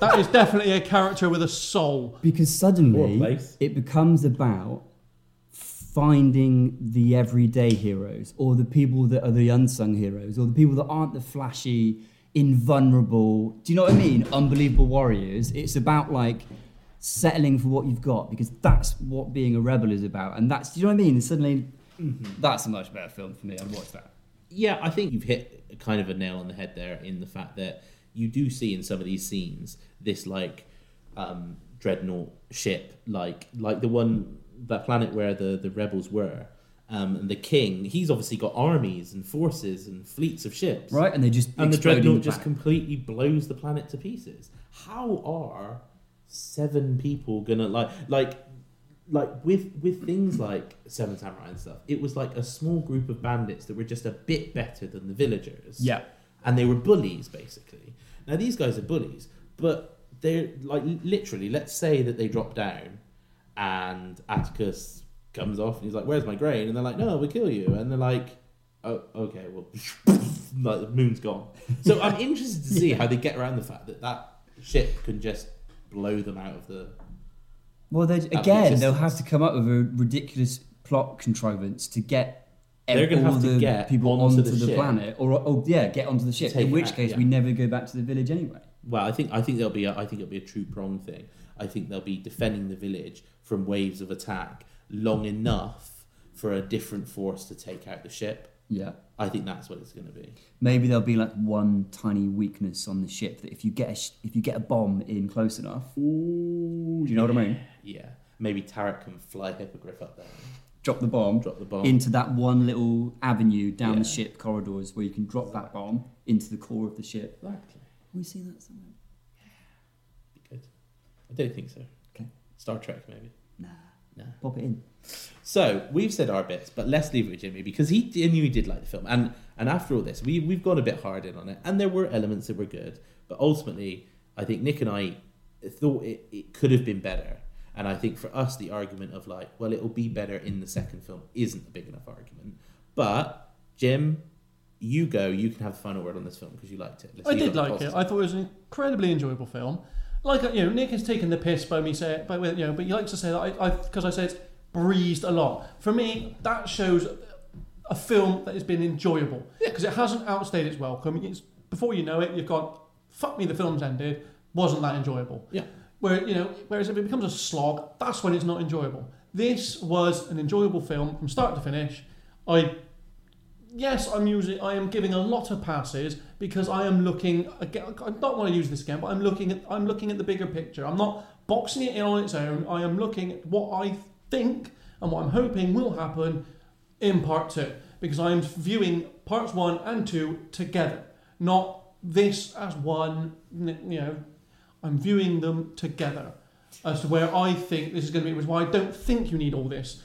Speaker 5: That is definitely a character with a soul.
Speaker 6: because suddenly it becomes about finding the everyday heroes or the people that are the unsung heroes or the people that aren't the flashy invulnerable do you know what i mean unbelievable warriors it's about like settling for what you've got because that's what being a rebel is about and that's do you know what i mean and suddenly mm-hmm. that's a much better film for me i'd watch that
Speaker 4: Yeah, I think you've hit kind of a nail on the head there in the fact that you do see in some of these scenes this like um, dreadnought ship, like like the one that planet where the the rebels were, um, and the king. He's obviously got armies and forces and fleets of ships,
Speaker 6: right and they just
Speaker 4: And the dreadnought
Speaker 6: the
Speaker 4: just completely blows the planet to pieces. How are seven people gonna like like like with with things like Seven Samurai and stuff? It was like a small group of bandits that were just a bit better than the villagers.
Speaker 6: yeah
Speaker 4: and they were bullies basically. Now these guys are bullies, but they're like literally. Let's say that they drop down, and Atticus comes off, and he's like, "Where's my grain?" And they're like, "No, we'll kill you." And they're like, "Oh, okay, well, like the moon's gone." So I'm interested to see how they get around the fact that that ship can just blow them out of the.
Speaker 6: Well, they, again, they'll have to come up with a ridiculous plot contrivance to get
Speaker 4: They're gonna
Speaker 6: all
Speaker 4: have to get
Speaker 6: people
Speaker 4: onto
Speaker 6: onto,
Speaker 4: the
Speaker 6: the, planet, or, or yeah, get onto the ship. In which
Speaker 4: out,
Speaker 6: case,
Speaker 4: yeah.
Speaker 6: we never go back to the village anyway.
Speaker 4: Well, I think I think there'll be a, I think it'll be a true prong thing. I think they'll be defending the village from waves of attack long enough for a different force to take out the ship.
Speaker 6: Yeah,
Speaker 4: I think that's what it's going to be.
Speaker 6: maybe there'll be like one tiny weakness on the ship that if you get a if you get a bomb in close enough,
Speaker 4: Ooh,
Speaker 6: do you know what I mean?
Speaker 4: Yeah, maybe Tarak can fly Hippogriff up there,
Speaker 6: Drop the bomb
Speaker 4: drop the bomb.
Speaker 6: into that one little avenue down
Speaker 4: Yeah.
Speaker 6: the ship corridors where you can drop that bomb into the core of the ship.
Speaker 4: Exactly.
Speaker 6: Have we seen that somewhere? Yeah.
Speaker 4: Be good. I don't think so.
Speaker 6: Okay.
Speaker 4: Star Trek maybe.
Speaker 6: Nah.
Speaker 4: No.
Speaker 6: Pop it in.
Speaker 4: So we've said our bits, but let's leave it with Jimmy because he genuinely did like the film, and and after all this, we we've gone a bit hard in on it, and there were elements that were good, but ultimately, I think Nick and I thought it, it could have been better, and I think for us, the argument of like, well, it'll be better in the second film isn't a big enough argument. But Jim, you go, you can have the final word on this film because you liked it. Let's
Speaker 5: I did like it. I thought it was an incredibly enjoyable film. Like you know, Nick has taken the piss by me say, by you know, but he likes to say that I because I, say it's breezed a lot. For me, that shows a film that has been enjoyable because it hasn't outstayed its welcome. It's, before you know it, you've got fuck me, the film's ended. Wasn't that enjoyable?
Speaker 4: Yeah.
Speaker 5: Where you know, whereas if it becomes a slog, that's when it's not enjoyable. This was an enjoyable film from start to finish. I yes, I'm using. I am giving a lot of passes because I am looking. Again, I don't want to use this again, but I'm looking at. I'm looking at the bigger picture. I'm not boxing it in on its own. I am looking at what I think and what I'm hoping will happen in part two because I am viewing parts one and two together, not this as one. You know, I'm viewing them together as to where I think this is going to be. Which is why I don't think you need all this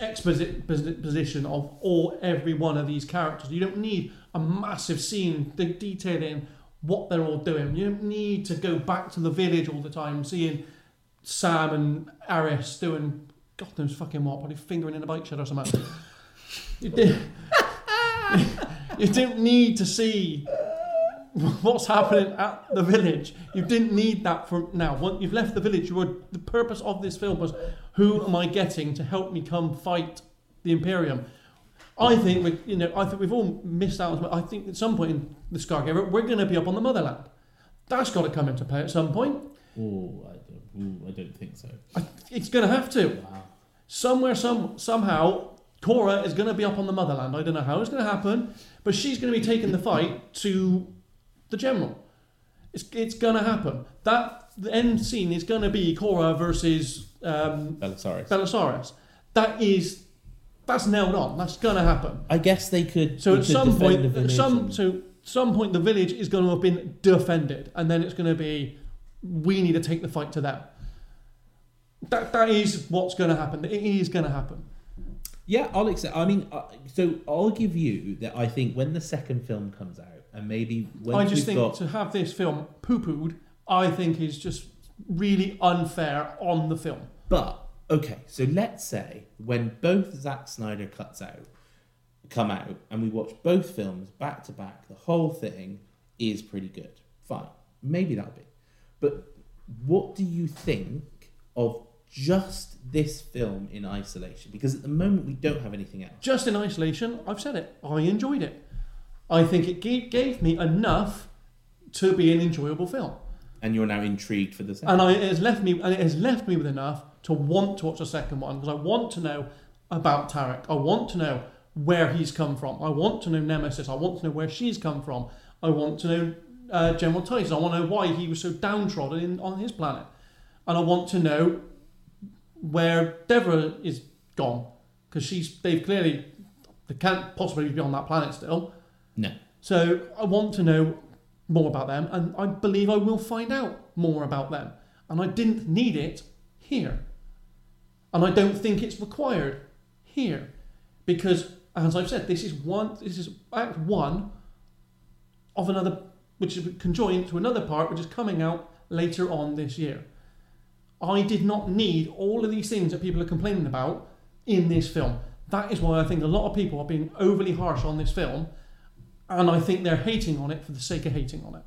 Speaker 5: exposit posi- position of all every one of these characters. You don't need a massive scene de- detailing what they're all doing. You don't need to go back to the village all the time, seeing Sam and Aris doing God knows fucking what, probably fingering in a bike shed or something. you, did, you don't need to see what's happening at the village. You didn't need that for now. Once you've left the village, you were the purpose of this film was who am I getting to help me come fight the Imperium? I think we, you know, I think we've all missed out. on- I think at some point in the Scargiver, we're going to be up on the motherland. That's got to come into play at some point.
Speaker 4: Oh, I don't, ooh, I don't think so.
Speaker 5: I, it's going to have to.
Speaker 4: Wow.
Speaker 5: Somewhere, some somehow, Kora is going to be up on the motherland. I don't know how it's going to happen, but she's going to be taking the fight to the general. It's it's going to happen. That the end scene is going to be Kora versus um,
Speaker 4: Balisarius.
Speaker 5: Balisarius. That is that's nailed on. That's going to happen.
Speaker 4: I guess they could.
Speaker 5: So
Speaker 4: they
Speaker 5: at
Speaker 4: could
Speaker 5: some point,
Speaker 4: the
Speaker 5: at
Speaker 4: village
Speaker 5: some
Speaker 4: and-
Speaker 5: so some point, the village is going to have been defended, and then it's going to be we need to take the fight to them. That that is what's going to happen. It is going to happen.
Speaker 4: Yeah, I'll accept. I mean, uh, so I'll give you that. I think when the second film comes out, and maybe when
Speaker 5: I just think
Speaker 4: got,
Speaker 5: to have this film poo pooed, I think is just really unfair on the film.
Speaker 4: but okay. So let's say when both Zack Snyder cuts out come out, and we watch both films back to back, the whole thing is pretty good. Fine, maybe that'll be. But what do you think of just this film in isolation? Because at the moment we don't have anything else.
Speaker 5: Just in isolation, I've said it. I enjoyed it. I think it gave, gave me enough to be an enjoyable film.
Speaker 4: And you're now intrigued for the second.
Speaker 5: and I, it has left me and it has left me with enough to want to watch the second one because I want to know about Tarak. I want to know where he's come from. I want to know Nemesis. I want to know where she's come from. I want to know uh, General Titus. I want to know why he was so downtrodden in, on his planet, and I want to know where Deborah is gone because she's they've clearly they can't possibly be on that planet still.
Speaker 4: No.
Speaker 5: So I want to know more about them, and I believe I will find out more about them. And I didn't need it here. And I don't think it's required here. Because, as I've said, this is one this is act one of another which is conjoined to another part which is coming out later on this year. I did not need all of these things that people are complaining about in this film. That is why I think a lot of people are being overly harsh on this film, and I think they're hating on it for the sake of hating on it.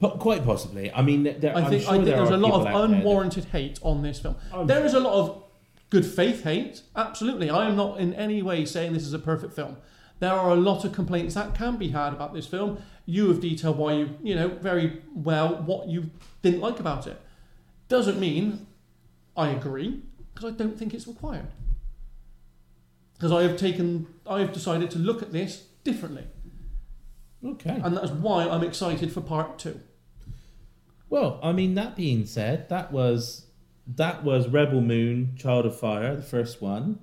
Speaker 4: Po- quite possibly. I mean, there,
Speaker 5: I think,
Speaker 4: sure
Speaker 5: I think
Speaker 4: there
Speaker 5: there's a lot of
Speaker 4: out there that-
Speaker 5: unwarranted hate on this film.
Speaker 4: Oh, I'm
Speaker 5: There is a lot of good faith hate, absolutely. I am not in any way saying this is a perfect film. There are a lot of complaints that can be had about this film. You have detailed why you, you know, very well what you didn't like about it. Doesn't mean I agree because I don't think it's required. Because I have taken, I have decided to look at this differently,
Speaker 4: Okay.
Speaker 5: and that's why I'm excited for part two.
Speaker 4: Well, I mean, that being said, that was that was Rebel Moon, Child of Fire, the first one.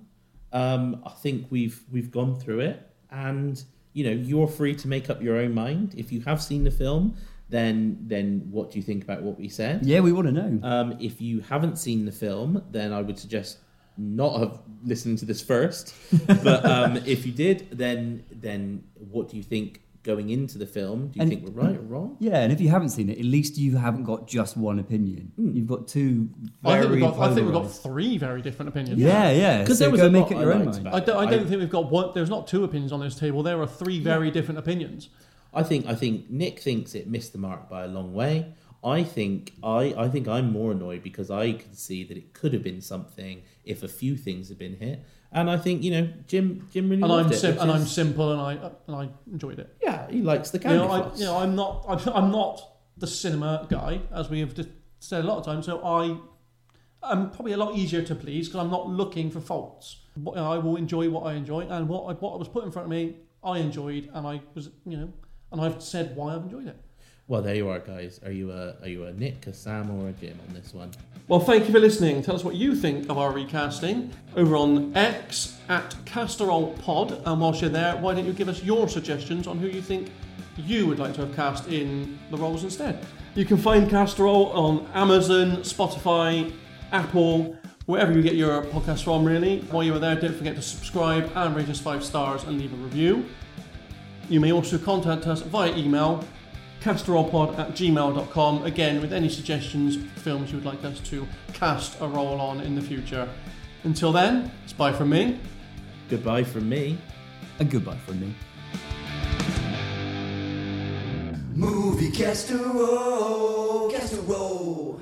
Speaker 4: Um, I think we've we've gone through it, and you know, you're free to make up your own mind. If you have seen the film, then then what do you think about what we said?
Speaker 6: Yeah, we want to know.
Speaker 4: Um, if you haven't seen the film, then I would suggest not have listened to this first. but um, if you did, then then what do you think going into the film? Do you
Speaker 6: And-
Speaker 4: think we're right or wrong?
Speaker 6: Yeah, and if you haven't seen it, at least you haven't got just one opinion.
Speaker 4: Mm.
Speaker 6: You've got two
Speaker 5: I think we've got, I think we've got three very different opinions.
Speaker 6: Yeah, yeah.
Speaker 4: 'Cause
Speaker 6: so
Speaker 4: there was
Speaker 6: go
Speaker 4: a
Speaker 6: make
Speaker 4: lot
Speaker 6: up
Speaker 4: I
Speaker 6: your own mind.
Speaker 5: I don't, I
Speaker 4: I-
Speaker 5: don't think we've got one. There's not two opinions on this table. There are three very different opinions.
Speaker 4: I think I think Nick thinks it missed the mark by a long way. I think I, I think I'm more annoyed because I can see that it could have been something if a few things had been hit. And I think you know Jim Jim really
Speaker 5: And
Speaker 4: loved
Speaker 5: I'm
Speaker 4: it.
Speaker 5: sim- and I'm simple, and I and I enjoyed it.
Speaker 4: yeah, he likes the
Speaker 5: You
Speaker 4: candy
Speaker 5: know, I, you know, I'm not I'm, I'm not the cinema guy, as we have said a lot of times. So I I'm probably a lot easier to please because I'm not looking for faults. But I will enjoy what I enjoy, and what I, what was put in front of me, I enjoyed, and I was you know, and I've said why I've enjoyed it.
Speaker 4: Well, there you are, guys. Are you a are you a Nick, a Sam, or a Jim on this one?
Speaker 5: Well, thank you for listening. Tell us what you think of our recasting over on X at Castorol Pod. And whilst you're there, why don't you give us your suggestions on who you think you would like to have cast in the roles instead? You can find Castorol on Amazon, Spotify, Apple, wherever you get your podcast from, really. While you are there, don't forget to subscribe and rate us five stars and leave a review. You may also contact us via email castorolpod at gmail.com again with any suggestions films you would like us to cast a role on in the future. Until then, it's bye from me.
Speaker 4: Goodbye from me.
Speaker 6: And goodbye from me.
Speaker 3: Movie casserole, casserole.